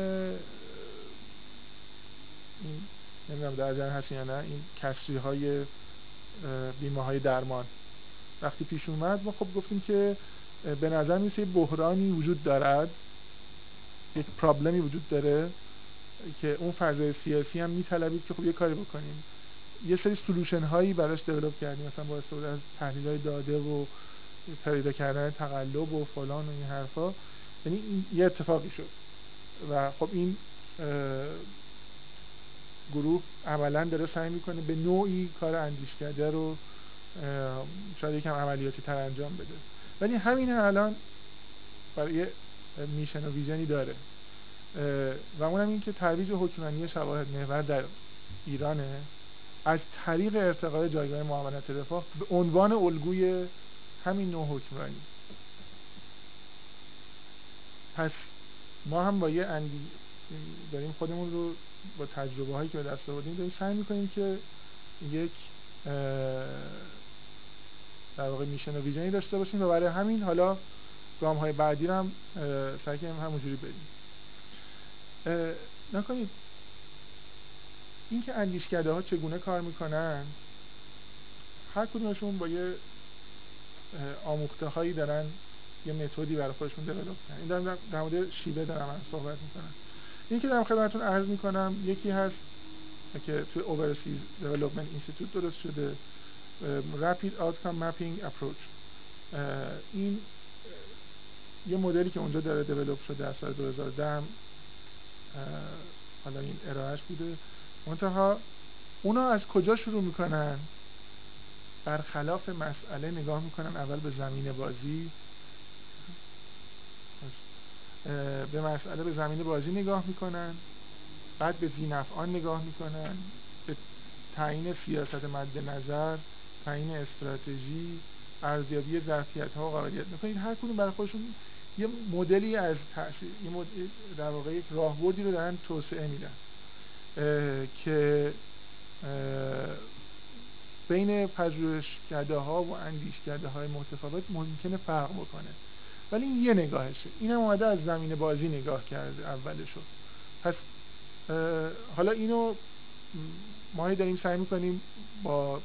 C: نمی‌دونم در جن هست یا نه این کسری های بیمه های درمان. وقتی پیش اومد ما خب گفتیم که به نظر می‌رسه بحرانی وجود دارد یک پرابلمی وجود داره که اون فضای سیاسی هم میطلبید که خب یه کاری بکنیم. یه سری سلوشن هایی براش دیولپ کردیم مثلا با استفاده از تحلیل های داده و پیدا کردن تقلب و فلان و این حرفا. یعنی یه اتفاقی شد. و خب این گروه عملا داره سعی می‌کنه به نوعی کار اندیشکده رو شاید یکم عملیاتی تر انجام بده. ولی همین الان برای میشن و ویژنی داره. و اونم این که ترویج حکمرانی شواهد محور در ایرانه. از طریق ارتقای جایگاه معاونت رفاه به عنوان الگوی همین نوع حکمرانی. پس ما هم با یه اندی داریم خودمون رو با تجربه هایی که به دست آوردیم داریم سعی می‌کنیم که یک در واقع میشن و ویژنی داشته باشیم و برای همین حالا گام های بعدی رو هم سعی کنیم همونجوری بریم. نکنید اینکه اندیشکده ها چگونه کار می‌کنن هر کدومشون با یه آموخته هایی دارن یه متدی برای خودشون دیولپ کردن. این دارم در مورد شیوه دارم صحبت می‌کنم. این که دارم خدمتتون عرض می‌کنم یکی هست که توی Overseas Development Institute درست شده Rapid Outcome Mapping Approach. این یه مدلی که اونجا داره دیولپ شده از سال 2010 حالا این ارائهش بوده. منتها اونا از کجا شروع می‌کنن؟ برخلاف مسئله نگاه می‌کنن اول به زمین بازی. به مسئله به زمین بازی نگاه می‌کنن. بعد به زینفعان نگاه می‌کنن. به تعیین سیاست مد نظر تعیین استراتژی ارزیابی ظرفیت ها و قابلیت می‌کنید هر کدوم برای خودشون یه مدلی از تأثیر یه مدل در واقع یک راهبردی رو دارن توسعه میدن. که بین پژوهشکده ها و اندیشکده های متفاوت ممکنه فرق بکنه. ولی این یه نگاهشه. این هم اومده از زمین بازی نگاه کرده اولشو. پس حالا اینو ما داریم سعی می‌کنیم با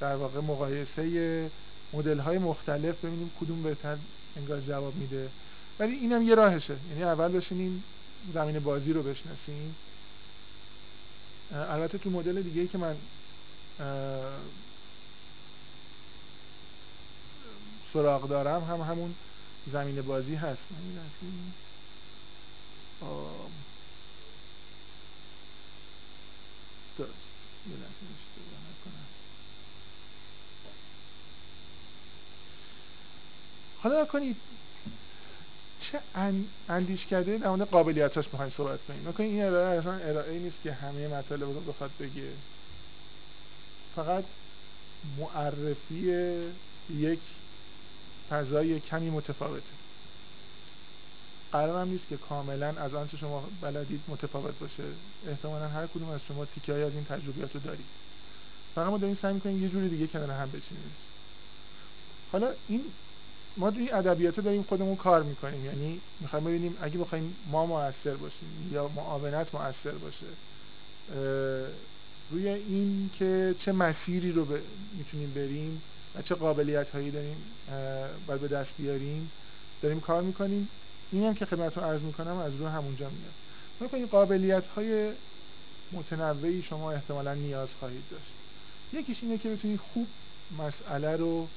C: در واقع مقایسه مدل های مختلف ببینیم کدوم بهتر انگار جواب میده. ولی اینم یه راهشه. یعنی اول بشینیم زمین بازی رو بشناسیم. البته تو مدل دیگه که من سراغ دارم هم همون زمین بازی هست. حالا کنید. چه اندیش کرده در مورد قابلیتاش می‌خوایم صحبت کنیم. نکنید این ارائه اصلا ارائه نیست که همه مطالب رو بخواد بگه. فقط معرفی یک فضای کمی متفاوته. قرار هم نیست که کاملا از آنچه شما بلدید متفاوت باشه. احتمالا هر کدوم از شما تیکه از این تجربیات رو دارید. فقط ما داریم سعی می‌کنیم یه جوری دیگه کنار هم بچینیم. حالا این ما این ادبیات داریم خودمون کار می‌کنیم. یعنی می‌خوایم ببینیم اگه بخوایم ما موثر باشیم یا معاونت موثر باشه روی این که چه مسیری رو می‌تونیم بریم و چه قابلیت هایی داریم باید به دست بیاریم. داریم کار می‌کنیم. این هم که خدمتتون عرض می‌کنم از رو همونجا میاد. ما این قابلیت های متنوعی شما احتمالا نیاز خواهید داشت. یکیش اینه که بتونید خوب مسئله رو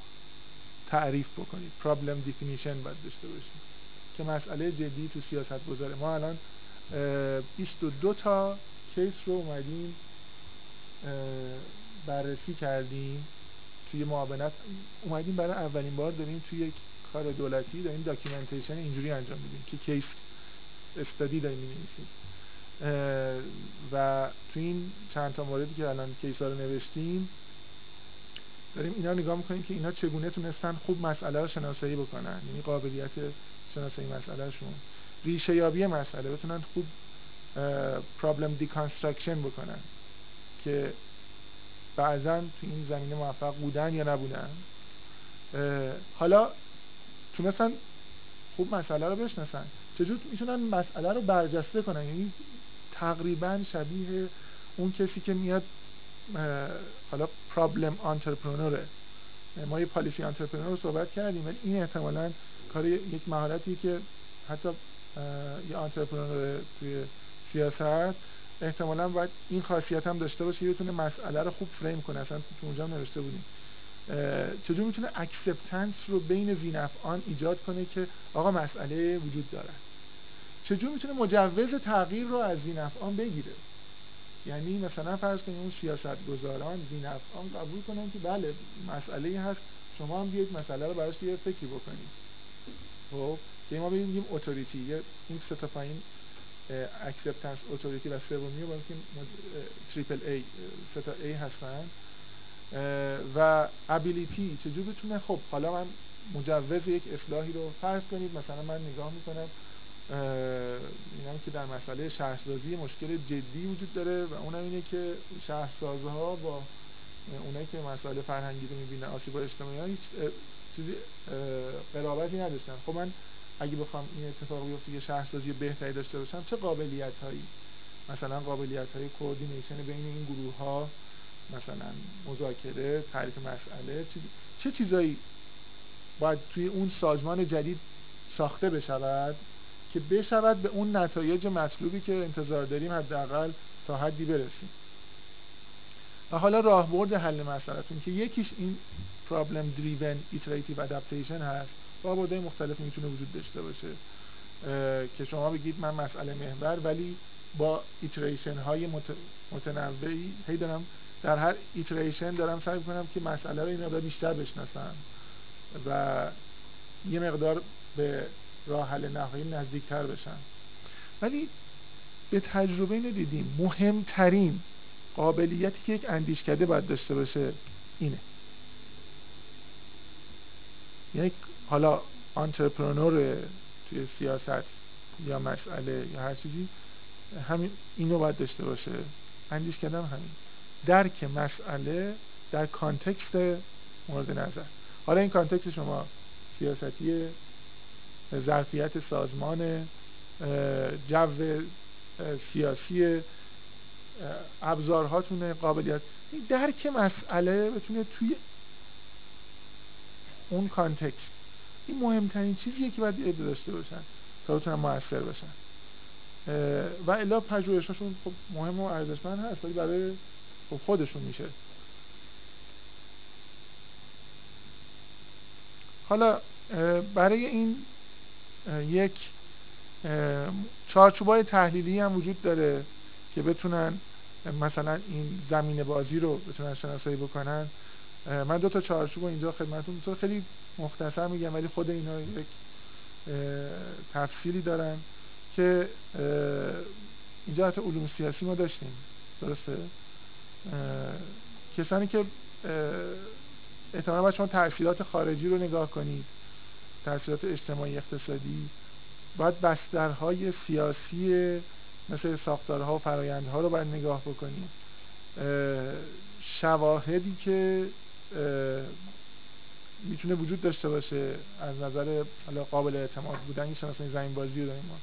C: تعریف بکنید. پرابلم دیفینیشن باید داشته باشید. که مسئله جدی تو سیاست گذاره ما الان 22 تا کیس رو اومدیم بررسی کردیم. توی معاونت اومدیم برای اولین بار داریم توی یک کار دولتی داریم documentation اینجوری انجام میدیم که case study داریم می‌نویسیم. و تو این چند تا موردی که الان case رو نوشتیم داریم اینا نگاه می‌کنیم که اینا چگونه تونستن خوب مسئله رو شناسایی بکنن. یعنی قابلیت شناسایی مسئله شون. ریشه یابی مسئله بتونن خوب problem deconstruction بکنن. که بعضا تو این زمینه موفق بودن یا نبودن. حالا تونستن خوب مسئله رو بشناسن. چجور می‌تونن مسئله رو برجسته کنن؟ یعنی تقریبا شبیه اون کسی که میاد حالا problem entrepreneur ه ما یه policy entrepreneur رو صحبت کردیم ولی این احتمالا کار یک مهارتی که حتی یه entrepreneur توی سیاست احتمالا باید این خاصیت هم داشته باشه که بتونه مسئله رو خوب فریم کنه. اصلا تو اونجا هم نوشته بودیم. چجور می‌تونه acceptance رو بین ذینفعان ایجاد کنه که آقا مسئله وجود داره؟ چجور می‌تونه مجوز تغییر رو از ذینفعان بگیره؟ یعنی مثلا فرض کنیم اون سیاست گذاران ذینفعان قبول کنن که بله مسئله هست شما هم بیاید مسئله رو براش یه فکری بکنید. خب ما بگیم authority این سه تا پایین acceptance authority و سومی با که triple A سه تا A هستن. و ability چجور بتونه؟ خب حالا من مجوز یک اصلاحی رو فرض کنید. مثلا من نگاه می‌کنم اینم که در مسئله شهرسازی مشکل جدی وجود داره و اونم اینه که شهرسازها با اونایی که مسائل فرهنگی رو می‌بینه آسیب اجتماعی هیچ چیزی قرابتی نداشتن. خب من اگه بخوام این اتفاق بیفته یه شهرسازی بهتری داشته باشم چه قابلیت هایی مثلا قابلیت های کوردینیشن بین این گروه ها مثلا مذاکره تعریف مسئله چه چیزایی باید توی اون سازمان جدید ساخته بشود که بشود به اون نتایج مطلوبی که انتظار داریم حداقل تا حدی برسیم؟ و حالا راهبرد حل مسئلهتون که یکیش این problem driven iterative adaptation هست. راهبردهای مختلف می‌تونه وجود داشته باشه. که شما بگید من مسئله محور ولی با iteration های متنوعی هی دارم در هر iteration دارم سعی کنم که مسئله رو این مقدار بیشتر بشناسم و یه مقدار به راه حل نهایی نزدیکتر بشن ولی به تجربه اینو دیدیم مهمترین قابلیتی که یک اندیشکده باید داشته باشه اینه. یک حالا entrepreneur توی سیاست یا مسئله یا هر چیزی همین اینو باید داشته باشه. اندیش کردم همین. درک مسئله در context مورد نظر. حالا این context شما سیاستی ظرفیت سازمان جو سیاسی ابزارهاتون قابلیت. درک مسئله بتونه توی اون کانتکست این مهمترین چیزیه که باید داشته باشن تا بتونن موثر باشن. و الا پژوهشاشون خب مهم و ارزشمند هست ولی برای خب خودشون میشه. حالا برای این یک چارچوبای تحلیلی هم وجود داره که بتونن مثلا این زمین بازی رو بتونن شناسایی بکنن. من دو تا چارچوب اینجا خدمتتون تو خیلی مختصر میگم ولی خود اینا یک تفصیلی دارن که اینجا حتی علوم سیاسی ما داشتیم. درسته؟ کسانی که احتمالا باید شما تأثیرات خارجی رو نگاه کنید تأثیرات اجتماعی اقتصادی باید بسترهای سیاسی مثل ساختارها و فرایندها رو باید نگاه بکنید. شواهدی که می‌تونه وجود داشته باشه از نظر قابل اعتماد بودن این مثلا زمین بازی رو داریم ما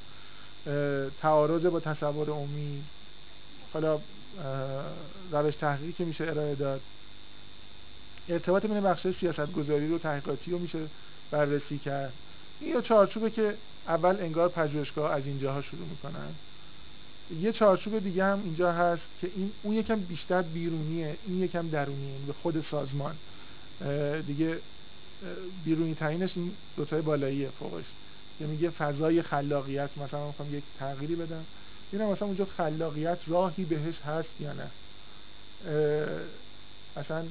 C: تعارض با تصور عمومی. حالا روش تحقیقی که میشه ارائه داد. ارتباط بین بخش سیاست گذاری رو تحقیقاتی رو میشه بررسی کرد. این یه چارچوبه که اول انگار پژوهشگاه از اینجاها شروع می‌کنن. یه چارچوب دیگه هم اینجا هست که این اون یکم بیشتر بیرونیه این یکم درونیه به خود سازمان. دیگه بیرونی ترینش این دوتای بالاییه فوقش. که میگه فضای خلاقیت مثلا می‌خوام یک تغییری بدم. اینم مثلا اونجا خلاقیت راهی بهش هست یا نه. اصلا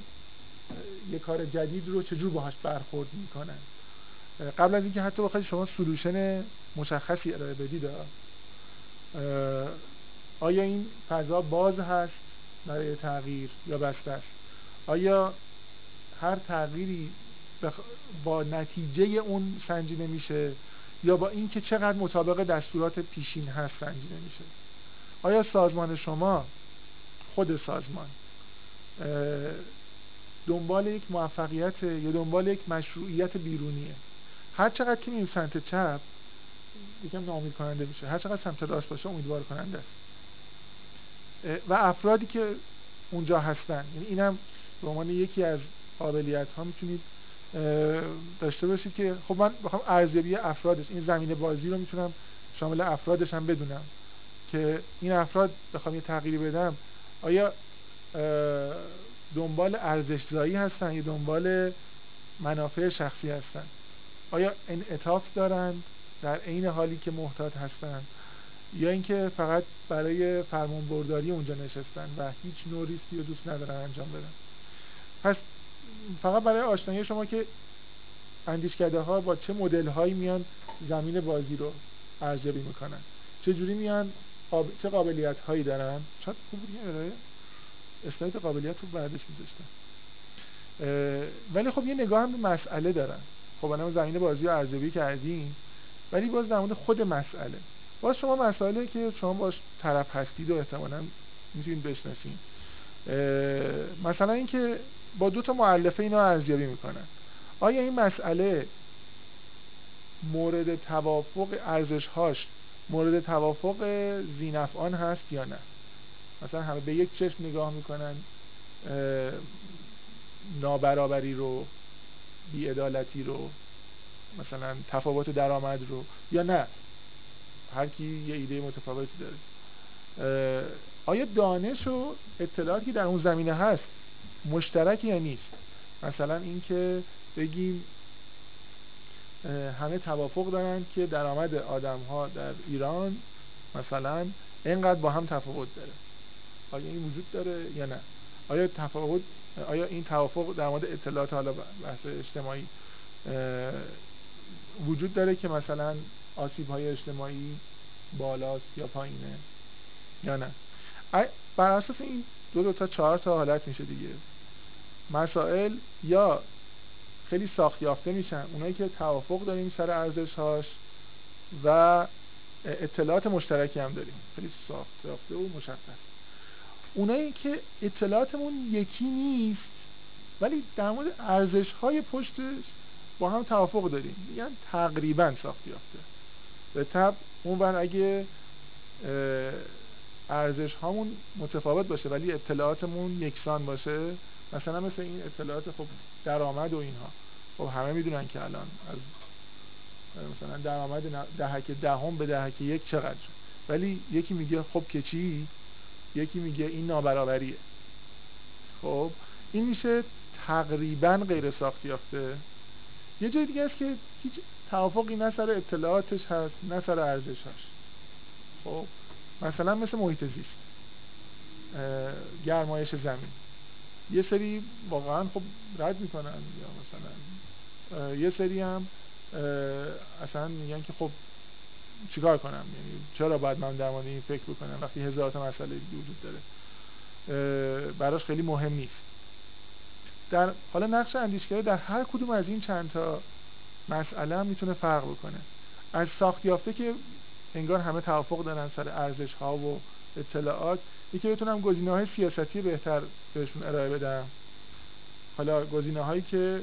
C: یه کار جدید رو چجور باهاش برخورد می‌کنن؟ قبل از اینکه حتی بخواید شما سلوشن مشخصی ارائه بدید آیا این فضا باز هست برای تغییر یا بسته است آیا هر تغییری با نتیجه اون سنجیده میشه یا با اینکه چقدر مطابق دستورات پیشین هست سنجیده میشه؟ آیا سازمان شما خود سازمان دنبال یک موفقیت یا دنبال یک مشروعیت بیرونیه؟ هر چقدر که این سمت چپ یکم ناامید کننده میشه. هر چقدر سمت راست باشه امیدوار کننده است و افرادی که اونجا هستن یعنی اینم به عنوان یکی از قابلیت ها می‌تونید داشته باشید که خب من بخوام ارزیابی افرادش این زمین بازی رو می‌تونم شامل افرادش هم بدونم که این افراد بخوام یه تغییری بدم آیا دنبال ارزشزایی هستن یا دنبال منافع شخصی هستن؟ آیا انعطاف دارند؟ در عین حالی که محتاط هستند. یا اینکه فقط برای فرمان برداری اونجا نشستن و هیچ نوع ریسکی رو دوست ندارن انجام بدن. پس فقط برای آشنایی شما که اندیشکده ها با چه مدل هایی میان زمین بازی رو ارزیابی می‌کنن. چجوری میان؟ قاب... چه قابلیت هایی دارن؟ شاید خوب بود اسلاید قابلیت رو بعدش میذاشتن ولی خب یه نگاه هم به مسئله دارن. خب الان زمین بازی رو ارزیابی کردیم. ولی باز در مورد خود مسئله. باز شما مسائلی که شما باش طرف هستید و احتمالا می‌تونید بشناسید مثلا اینکه با دو تا معلفه اینا ارزیابی می‌کنن. آیا این مسئله مورد توافق ارزش هاش مورد توافق زینفعان هست یا نه؟ مثلا همه به یک چشم نگاه می‌کنن نابرابری رو بیعدالتی رو. مثلا تفاوت درآمد رو یا نه هر کی یه ایده متفاوتی داره. آیا دانش و اطلاعاتی که در اون زمینه هست مشترک یا نیست؟ مثلا اینکه بگیم همه توافق دارن که درآمد آدم ها در ایران مثلا اینقدر با هم تفاوت داره. آیا این وجود داره یا نه؟ آیا تفاوت آیا این توافق در مورد اطلاعات حالا بحث اجتماعی وجود داره که مثلا آسیب های اجتماعی بالاست یا پایینه یا نه. بر اساس این دو دو تا چهار تا حالت میشه دیگه. مسائل یا خیلی ساخت یافته میشن اونایی که توافق داریم سر ارزش هاش و اطلاعات مشترکی هم داریم. خیلی ساخت یافته و مشخص. اونایی که اطلاعاتمون یکی نیست ولی در مورد ارزش های پشتش با هم توافق داریم. میگن تقریبا ساخت یافته به طب اون بر اگه ارزش هامون متفاوت باشه ولی اطلاعاتمون یکسان باشه مثلا مثل این اطلاعات خب درآمد و اینها. خب همه می‌دونن که الان از مثلا درآمد دهک دهم به دهک یک چقدر ولی یکی میگه خب که چی؟ یکی میگه این نابرابریه. خب این میشه تقریبا غیر ساخت یافته یه جای دیگه است که هیچ توافقی نه سر اطلاعاتش هست نه سر ارزشاش خب مثلا مثل محیط زیست گرمایش زمین. یه سری واقعا خب رد می‌کنن یا مثلا یه سری هم اصلا میگن که خب چیکار کنم؟ یعنی چرا باید من در مورد این فکر بکنم وقتی هزار تا مسئله وجود داره؟ براش خیلی مهم نیست. در حالا نقش اندیشگری در هر کدوم از این چند تا مسئله هم می‌تونه فرق بکنه. از ساخت یافته که انگار همه توافق دارن سر ارزش ها و اطلاعات یکی بتونم گزینه های سیاستی بهتر بهشون ارائه بدم. حالا گزینه هایی که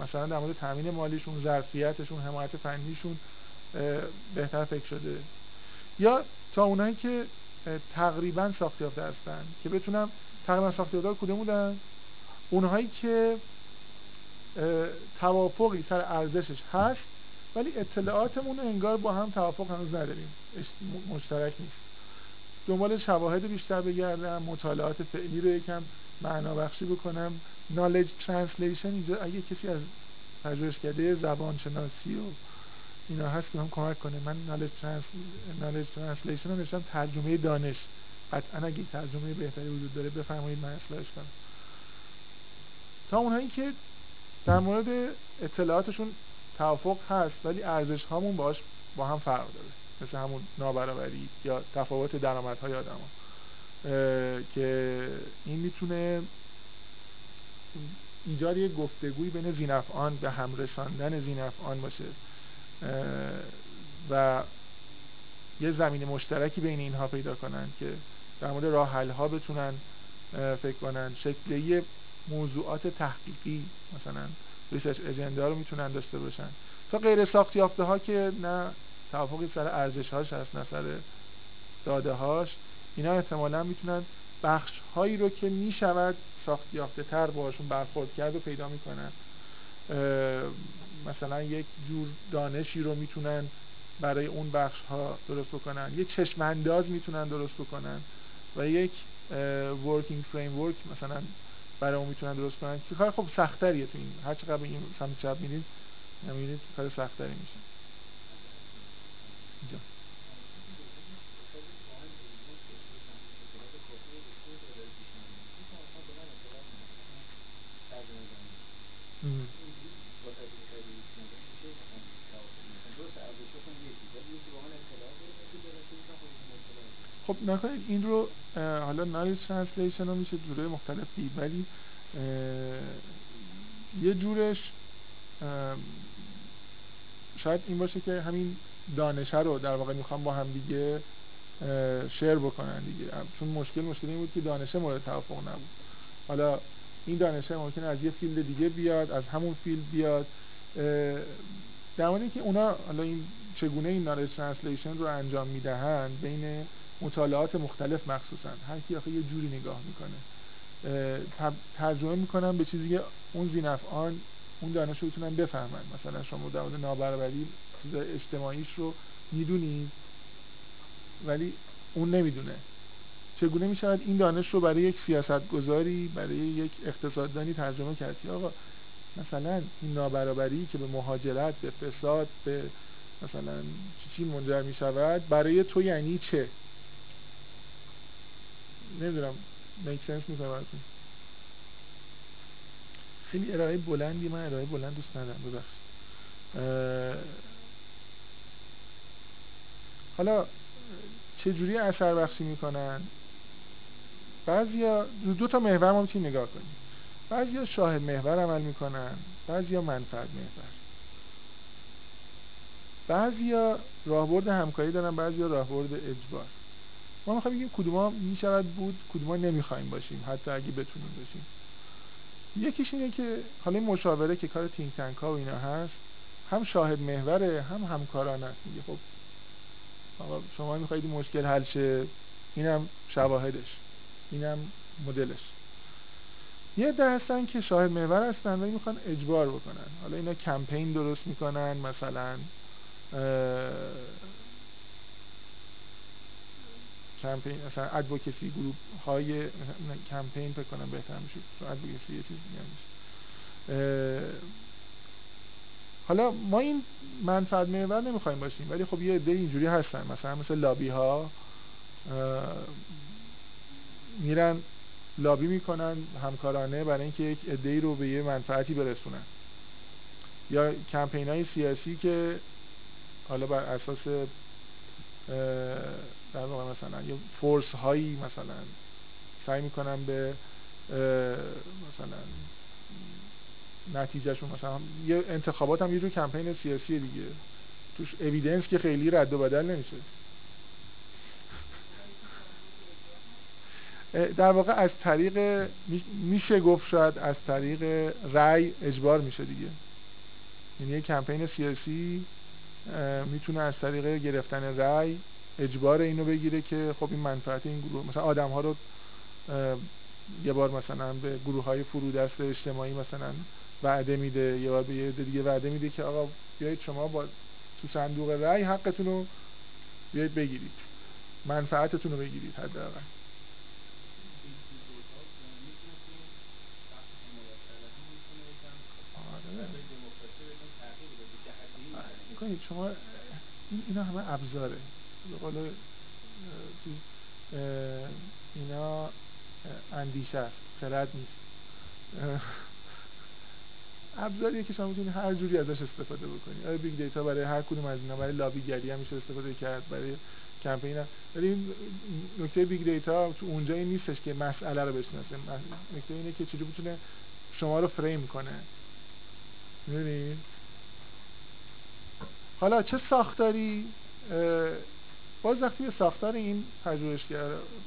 C: مثلا در مورد تامین مالیشون ظرفیتشون حمایت فنیشون بهتر فکر شده. یا تا اونایی که تقریبا ساخت یافته هستن که بتونم تقریبا ساخت یافته کدوم بودن؟ اونهایی که توافقی سر ارزشش هست ولی اطلاعاتمون انگار با هم توافق هنوز نداریم. مشترک نیست. دنبال شواهد بیشتر بگردم مطالعات فعلی رو یکم معنا بخشی بکنم. Knowledge translation اینجا اگه کسی از پژوهشکده زبان شناسی و اینا هست که هم کمک کنه من knowledge translation رو نشم ترجمه دانش. قطعا اگه ترجمه بهتری وجود داره بفرمایید من اصلاحش کنم. تا اونهایی که در مورد اطلاعاتشون توافق هست ولی ارزش هامون باش با هم فرق داره. مثل همون نابرابری یا تفاوت درآمدهای آدم ها. که این می‌تونه ایجاد یک گفتگوی بین زینفعان به هم رساندن زینفعان باشه. و یه زمین مشترکی بین اینها پیدا کنن که در مورد راه ها بتونن فکر کنن. شکلی موضوعات تحقیقی مثلا ریسرچ اجندا رو می‌تونن داشته باشن. تا غیر ساخت یافته ها که نه توافقی سر ارزش هاش هست نه سر داده هاش اینا احتمالا می‌تونن بخش هایی رو که می‌شود ساخت یافته تر باشون برخورد کرد و پیدا می‌کنن. مثلا یک جور دانشی رو می‌تونن برای اون بخش ها درست بکنن. یک چشم انداز می‌تونن درست بکنن. و یک ورکینگ فریم مثلا برای اون می‌تونن درست کنن. که کار؟ خب سختریه تو این. هر چقدر این سمت چپ میرید می‌بینید کار سختری میشه. اینجا. خب نکنید این رو حالا نالج ترنسلیشن رو میشه جوره مختلف دید ولی یه جورش شاید این باشه که همین دانشه رو در واقع می‌خوام با هم دیگه share بکنن دیگه. چون مشکل مشکل این بود که دانشه مورد توافق نبود. حالا این دانشه ممکنه از یه field دیگه بیاد از همون field بیاد. در مورد که اونا حالا این چگونه این knowledge translation رو انجام می‌دهن بین مطالعات مختلف مخصوصا. هر کی آخه یه جوری نگاه می‌کنه. ترجمه می‌کنن به چیزی که اون زینفعان اون دانش رو بتونن بفهمن. مثلا شما در مورد نابرابری چیز اجتماعیش رو می‌دونید ولی اون نمی‌دونه. چگونه می شود این دانش رو برای یک سیاست گذاری برای یک اقتصاددانی ترجمه کرد آقا مثلا این نابرابری که به مهاجرت به فساد به مثلا چی منجر می شود برای تو یعنی چه؟ نمی‌دونم. میک سنس می‌کنه براتون خیلی ارائه بلندی من ارائه بلند دوست ندارم. ببخشید. حالا چجوری اثر بخشی می‌کنن؟ بعضیا دو تا محور ما می‌تونیم نگاه کنیم؟ بعضیا شاهد محور عمل می‌کنن بعضیا منفعت محور. بعضیا راهبرد همکاری دارن بعضیا راهبرد اجبار. ما می‌خوایم بگیم کدوما می‌شود بود کدوما نمی‌خوایم باشیم حتی اگه بتونیم باشیم. یکیش اینه که حالا این مشاوره که کار تینک تنک ها و اینا هست هم شاهد محوره هم همکارانه است میگه خب شما می‌خواید مشکل حل شه اینم شواهدش اینم مدلش. یه ده هستن که شاهد محور هستن ولی می‌خوان اجبار بکنن. حالا اینا کمپین درست می‌کنن مثلا کمپین مثلا ادوکسی گروپ های کمپین فکر کنم بهتر میشه. ادوکسی یه چیز دیگه حالا ما این منفعت محور نمی‌خوایم باشیم ولی خب یه عده اینجوری هستن. مثلا مثل لابی ها میرن لابی می‌کنن همکارانه برای اینکه یک عده رو به یه منفعتی برسونن. یا کمپین های سیاسی که حالا بر اساس در واقع مثلا یه فورس هایی مثلا سعی می‌کنن به مثلا نتیجهشون مثلا یه انتخابات هم یه جور کمپین سیاسی دیگه. توش اویدنس که خیلی رد و بدل نمیشه. در واقع از طریق میشه گفت شاید از طریق رأی اجبار میشه دیگه. یعنی یه کمپین سیاسی می‌تونه از طریق گرفتن رأی اجبار اینو بگیره که خب این منفعت این گروه مثلا آدم ها رو یه بار مثلا به گروه های فرودست اجتماعی مثلا وعده میده یه بار به یه دیگه وعده میده که آقا بیایید شما با تو صندوق رأی حقتون رو بیایید بگیرید. منفعتتون رو بگیرید حداقل. کنید شما اینا همه ابزاره. به اینا اندیشه است. خرد نیست. ابزاریه که شما می‌تونید هر جوری ازش استفاده بکنید آیا big data برای هر کدوم از اینا برای لابی‌گری هم میشه استفاده کرد؟ برای کمپین هم. ولی نکته big data تو اونجایی نیستش که مسئله رو بشناسه. نکته اینه که چجوری بتونه شما رو فریم کنه. می‌دونید حالا چه ساختاری باز وقتی به ساختار این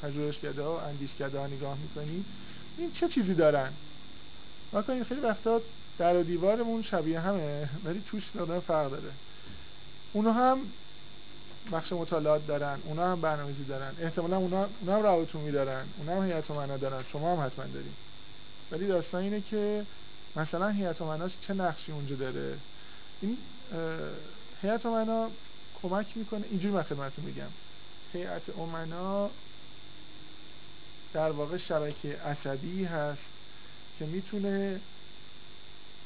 C: پژوهشگرده ها و اندیشکده ها نگاه می‌کنید این چه چیزی دارن؟ کنید خیلی وقتا در و دیوارمون شبیه همه ولی توش مقدار فرق داره. اونا هم بخش مطالعات دارن اونا هم برنامه‌ریزی دارن. احتمالا اونا, اونا هم روابط دارن اونا هم هیئت امنا دارن. شما هم حتما دارین. ولی داستان اینه که مثلا هیئت امناش چه نقشی اونجا داره؟ این هیئت امنا کمک می‌کنه. اینجوری من خدمتتون بگم هیئت امنا در واقع شبکه عصبی هست که می‌تونه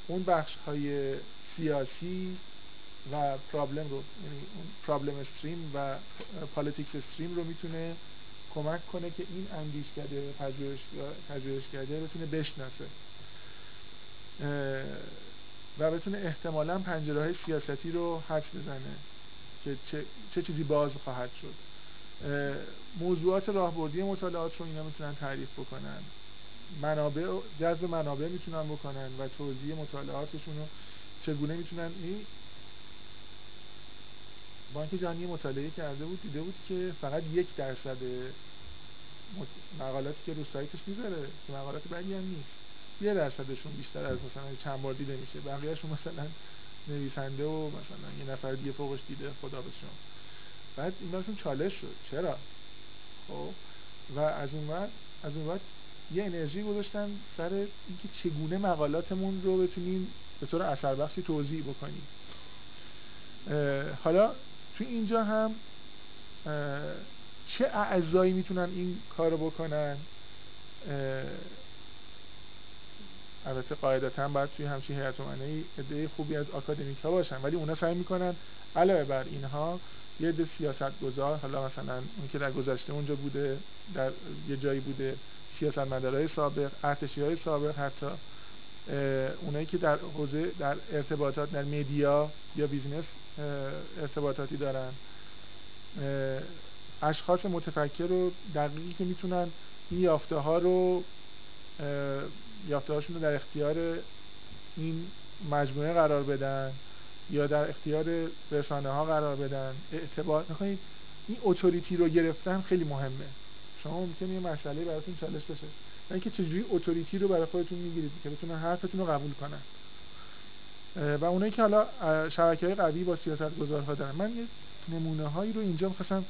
C: اون بخش های سیاسی و پرابلم رو یعنی اون پرابلم استریم و politics stream رو می‌تونه کمک کنه که این اندیشکده پژوهشکده بتونه بشناسه. و بتونه احتمالا پنجره های سیاستی رو حدس بزنه. که چه, چه چیزی باز خواهد شد. موضوعات راهبردی مطالعات رو اینا می‌تونن تعریف بکنن. منابع جذب منابع می‌تونن بکنن و توضیح مطالعاتشون رو چگونه می‌تونن این بانک جهانی مطالعه کرده بود دیده بود که فقط یک درصد مقالاتی که رو سایتش می‌ذاره که مقالات بدی هم نیست. یه درصدشون بیشتر از مثلا چند بار دیده میشه. بقیهشون مثلا نویسنده و مثلا یه نفر دیگه فوقش دیده. خدا بهشون بعد این براشون چالش شد. چرا؟ خب. و از اون وقت از اون وقت یه انرژی گذاشتن سر اینکه چگونه مقالاتمون رو بتونیم به طور اثر بخشی توضیح بکنیم. حالا تو اینجا هم چه اعضایی می‌تونن این کارو بکنن؟ البته قاعدتا باید توی همچین هیئت امنه ایده خوبی از آکادمیک ها باشن ولی اونا سعی می‌کنن علاوه بر اینها یه عده سیاست گذار حالا مثلا اون که در گذشته اونجا بوده در یه جایی بوده سیاست مدارای سابق ارتشی های سابق حتی اونایی که در حوزه در ارتباطات در media یا business ارتباطاتی دارن. اشخاص متفکر رو دقیقی که می‌تونن این یافته ها رو یافته هاشون رو در اختیار این مجموعه قرار بدن یا در اختیار رسانه ها قرار بدن؟ اعتبار می‌خواید این authority رو گرفتن خیلی مهمه. شما ممکنه یه مسئله براتون چالش بشه. اینکه چجوری authority رو برای خودتون می‌گیرید که بتونن حرفتون رو قبول کنن. و اونایی که حالا شبکه های قوی با سیاست گذارها دارن. من یه نمونه هایی رو اینجا می‌خواستم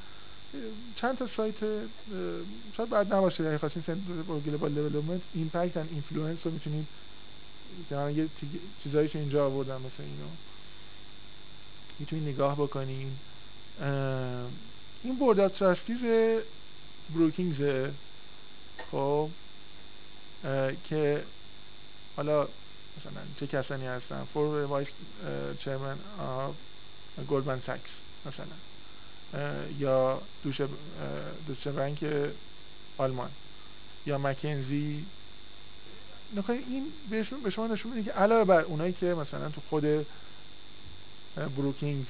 C: چند تا سایت شاید بد نباشه اگه خواستین global development impact and influence رو می‌تونید من یه چیزایش اینجا آوردم مثل اینو. می‌تونید نگاه بکنین. این board trustees Brookings خب که حالا مثلا چه کسانی هستن؟ former vice chairman of Goldman Sachs مثلا. یا Deutsche Bank آلمان. یا McKinsey. نخواهی این به شما نشون میده که علاوه بر اونایی که مثلا تو خود Brookings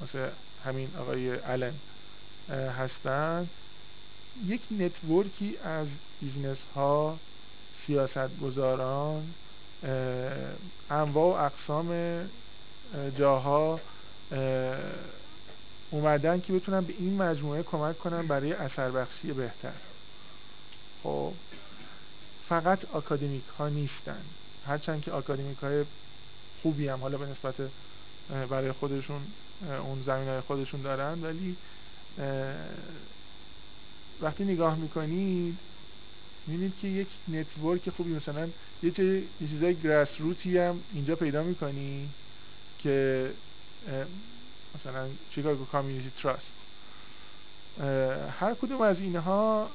C: مثل همین آقای الن هستن یک network ی از business ها سیاست گذاران انواع و اقسام جاها اومدن که بتونن به این مجموعه کمک کنن برای اثر بخشی بهتر. خب فقط اکادمیک ها نیستن. هرچند که اکادمیک های خوبی هم حالا به نسبت برای خودشون اون زمین های خودشون دارن ولی وقتی نگاه می‌کنید می‌بینید که یک network خوبی مثلا یه چیزای grassroot ی هم اینجا پیدا می‌کنی که مثلا Chicago Community Trust. هر کدوم از اینها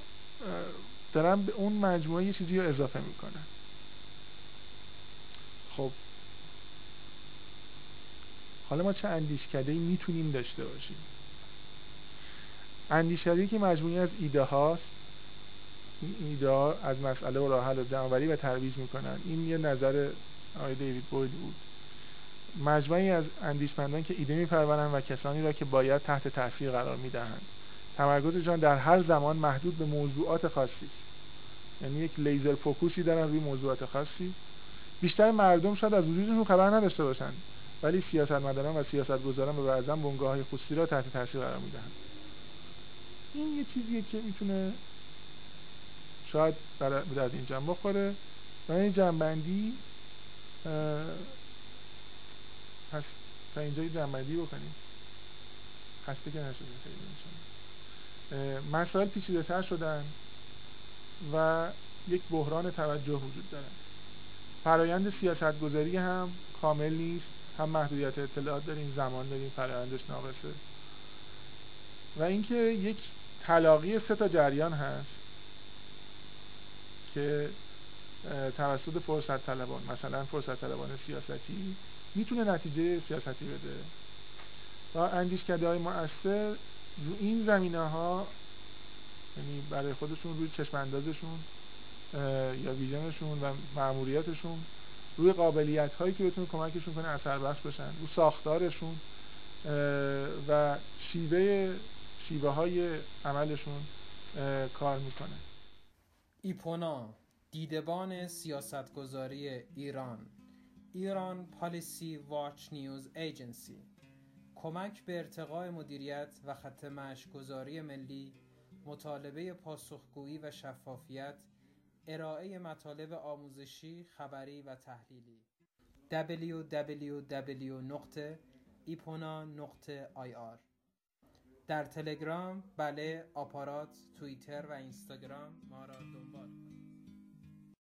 C: دارن به اون مجموعه یه چیزی رو اضافه می‌کنن. خب. حالا ما چه اندیشکده می‌تونیم داشته باشیم؟ اندیشکده که مجموعی از ایده هاست این ایده ها از مسئله و راه حل و ترویج می‌کنن. این یه نظر آقای دیوید بود. مجموعی از اندیشمندان که ایده میپرورند و کسانی را که باید تحت تاثیر قرار می‌دهند. تمرکزشان در هر زمان محدود به موضوعات خاصی. است یعنی یک لیزر فوکوسی دارن روی موضوعات خاصی. بیشتر مردم شاید از وجودشون خبر نداشته باشند ولی سیاستمداران و سیاستگزاران به بعضا بنگاه های خصوصی را تحت تاثیر قرار می‌دهند. این یه چیزیه که می‌تونه شاید در این جنب بخوره. و این جنبندی پس تا اینجا یه جنبندی بکنیم. خسته که نشدیم خیلی مسائل پیچیده تر شدن و یک بحران توجه وجود داره. فرایند سیاست گذاری هم کامل نیست. هم محدودیت اطلاعات داریم زمان داریم فرایندش ناقصه. و اینکه یک تلاقی سه تا جریان هست که توسط فرصت طلبان مثلا فرصت طلبان سیاستی می‌تونه نتیجه سیاستی بده. و اندیشکده های مؤثر رو این زمینه ها یعنی برای خودشون روی چشم اندازشون یا ویژنشون و معمولیتشون روی قابلیت هایی که بتونه کمکشون کنه اثر بخش بشن رو ساختارشون و شیوه شیوه های عملشون کار می‌کنه.
A: ایپونا دیدبان سیاستگذاری ایران. ایران پالیسی واچ نیوز ایجنسی. کمک به ارتقاء مدیریت و خط مشگذاری ملی مطالبه پاسخگویی و شفافیت ارائه مطالب آموزشی، خبری و تحلیلی. www.ipona.ir در تلگرام، بله، آپارات، توییتر و اینستاگرام ما را دنبال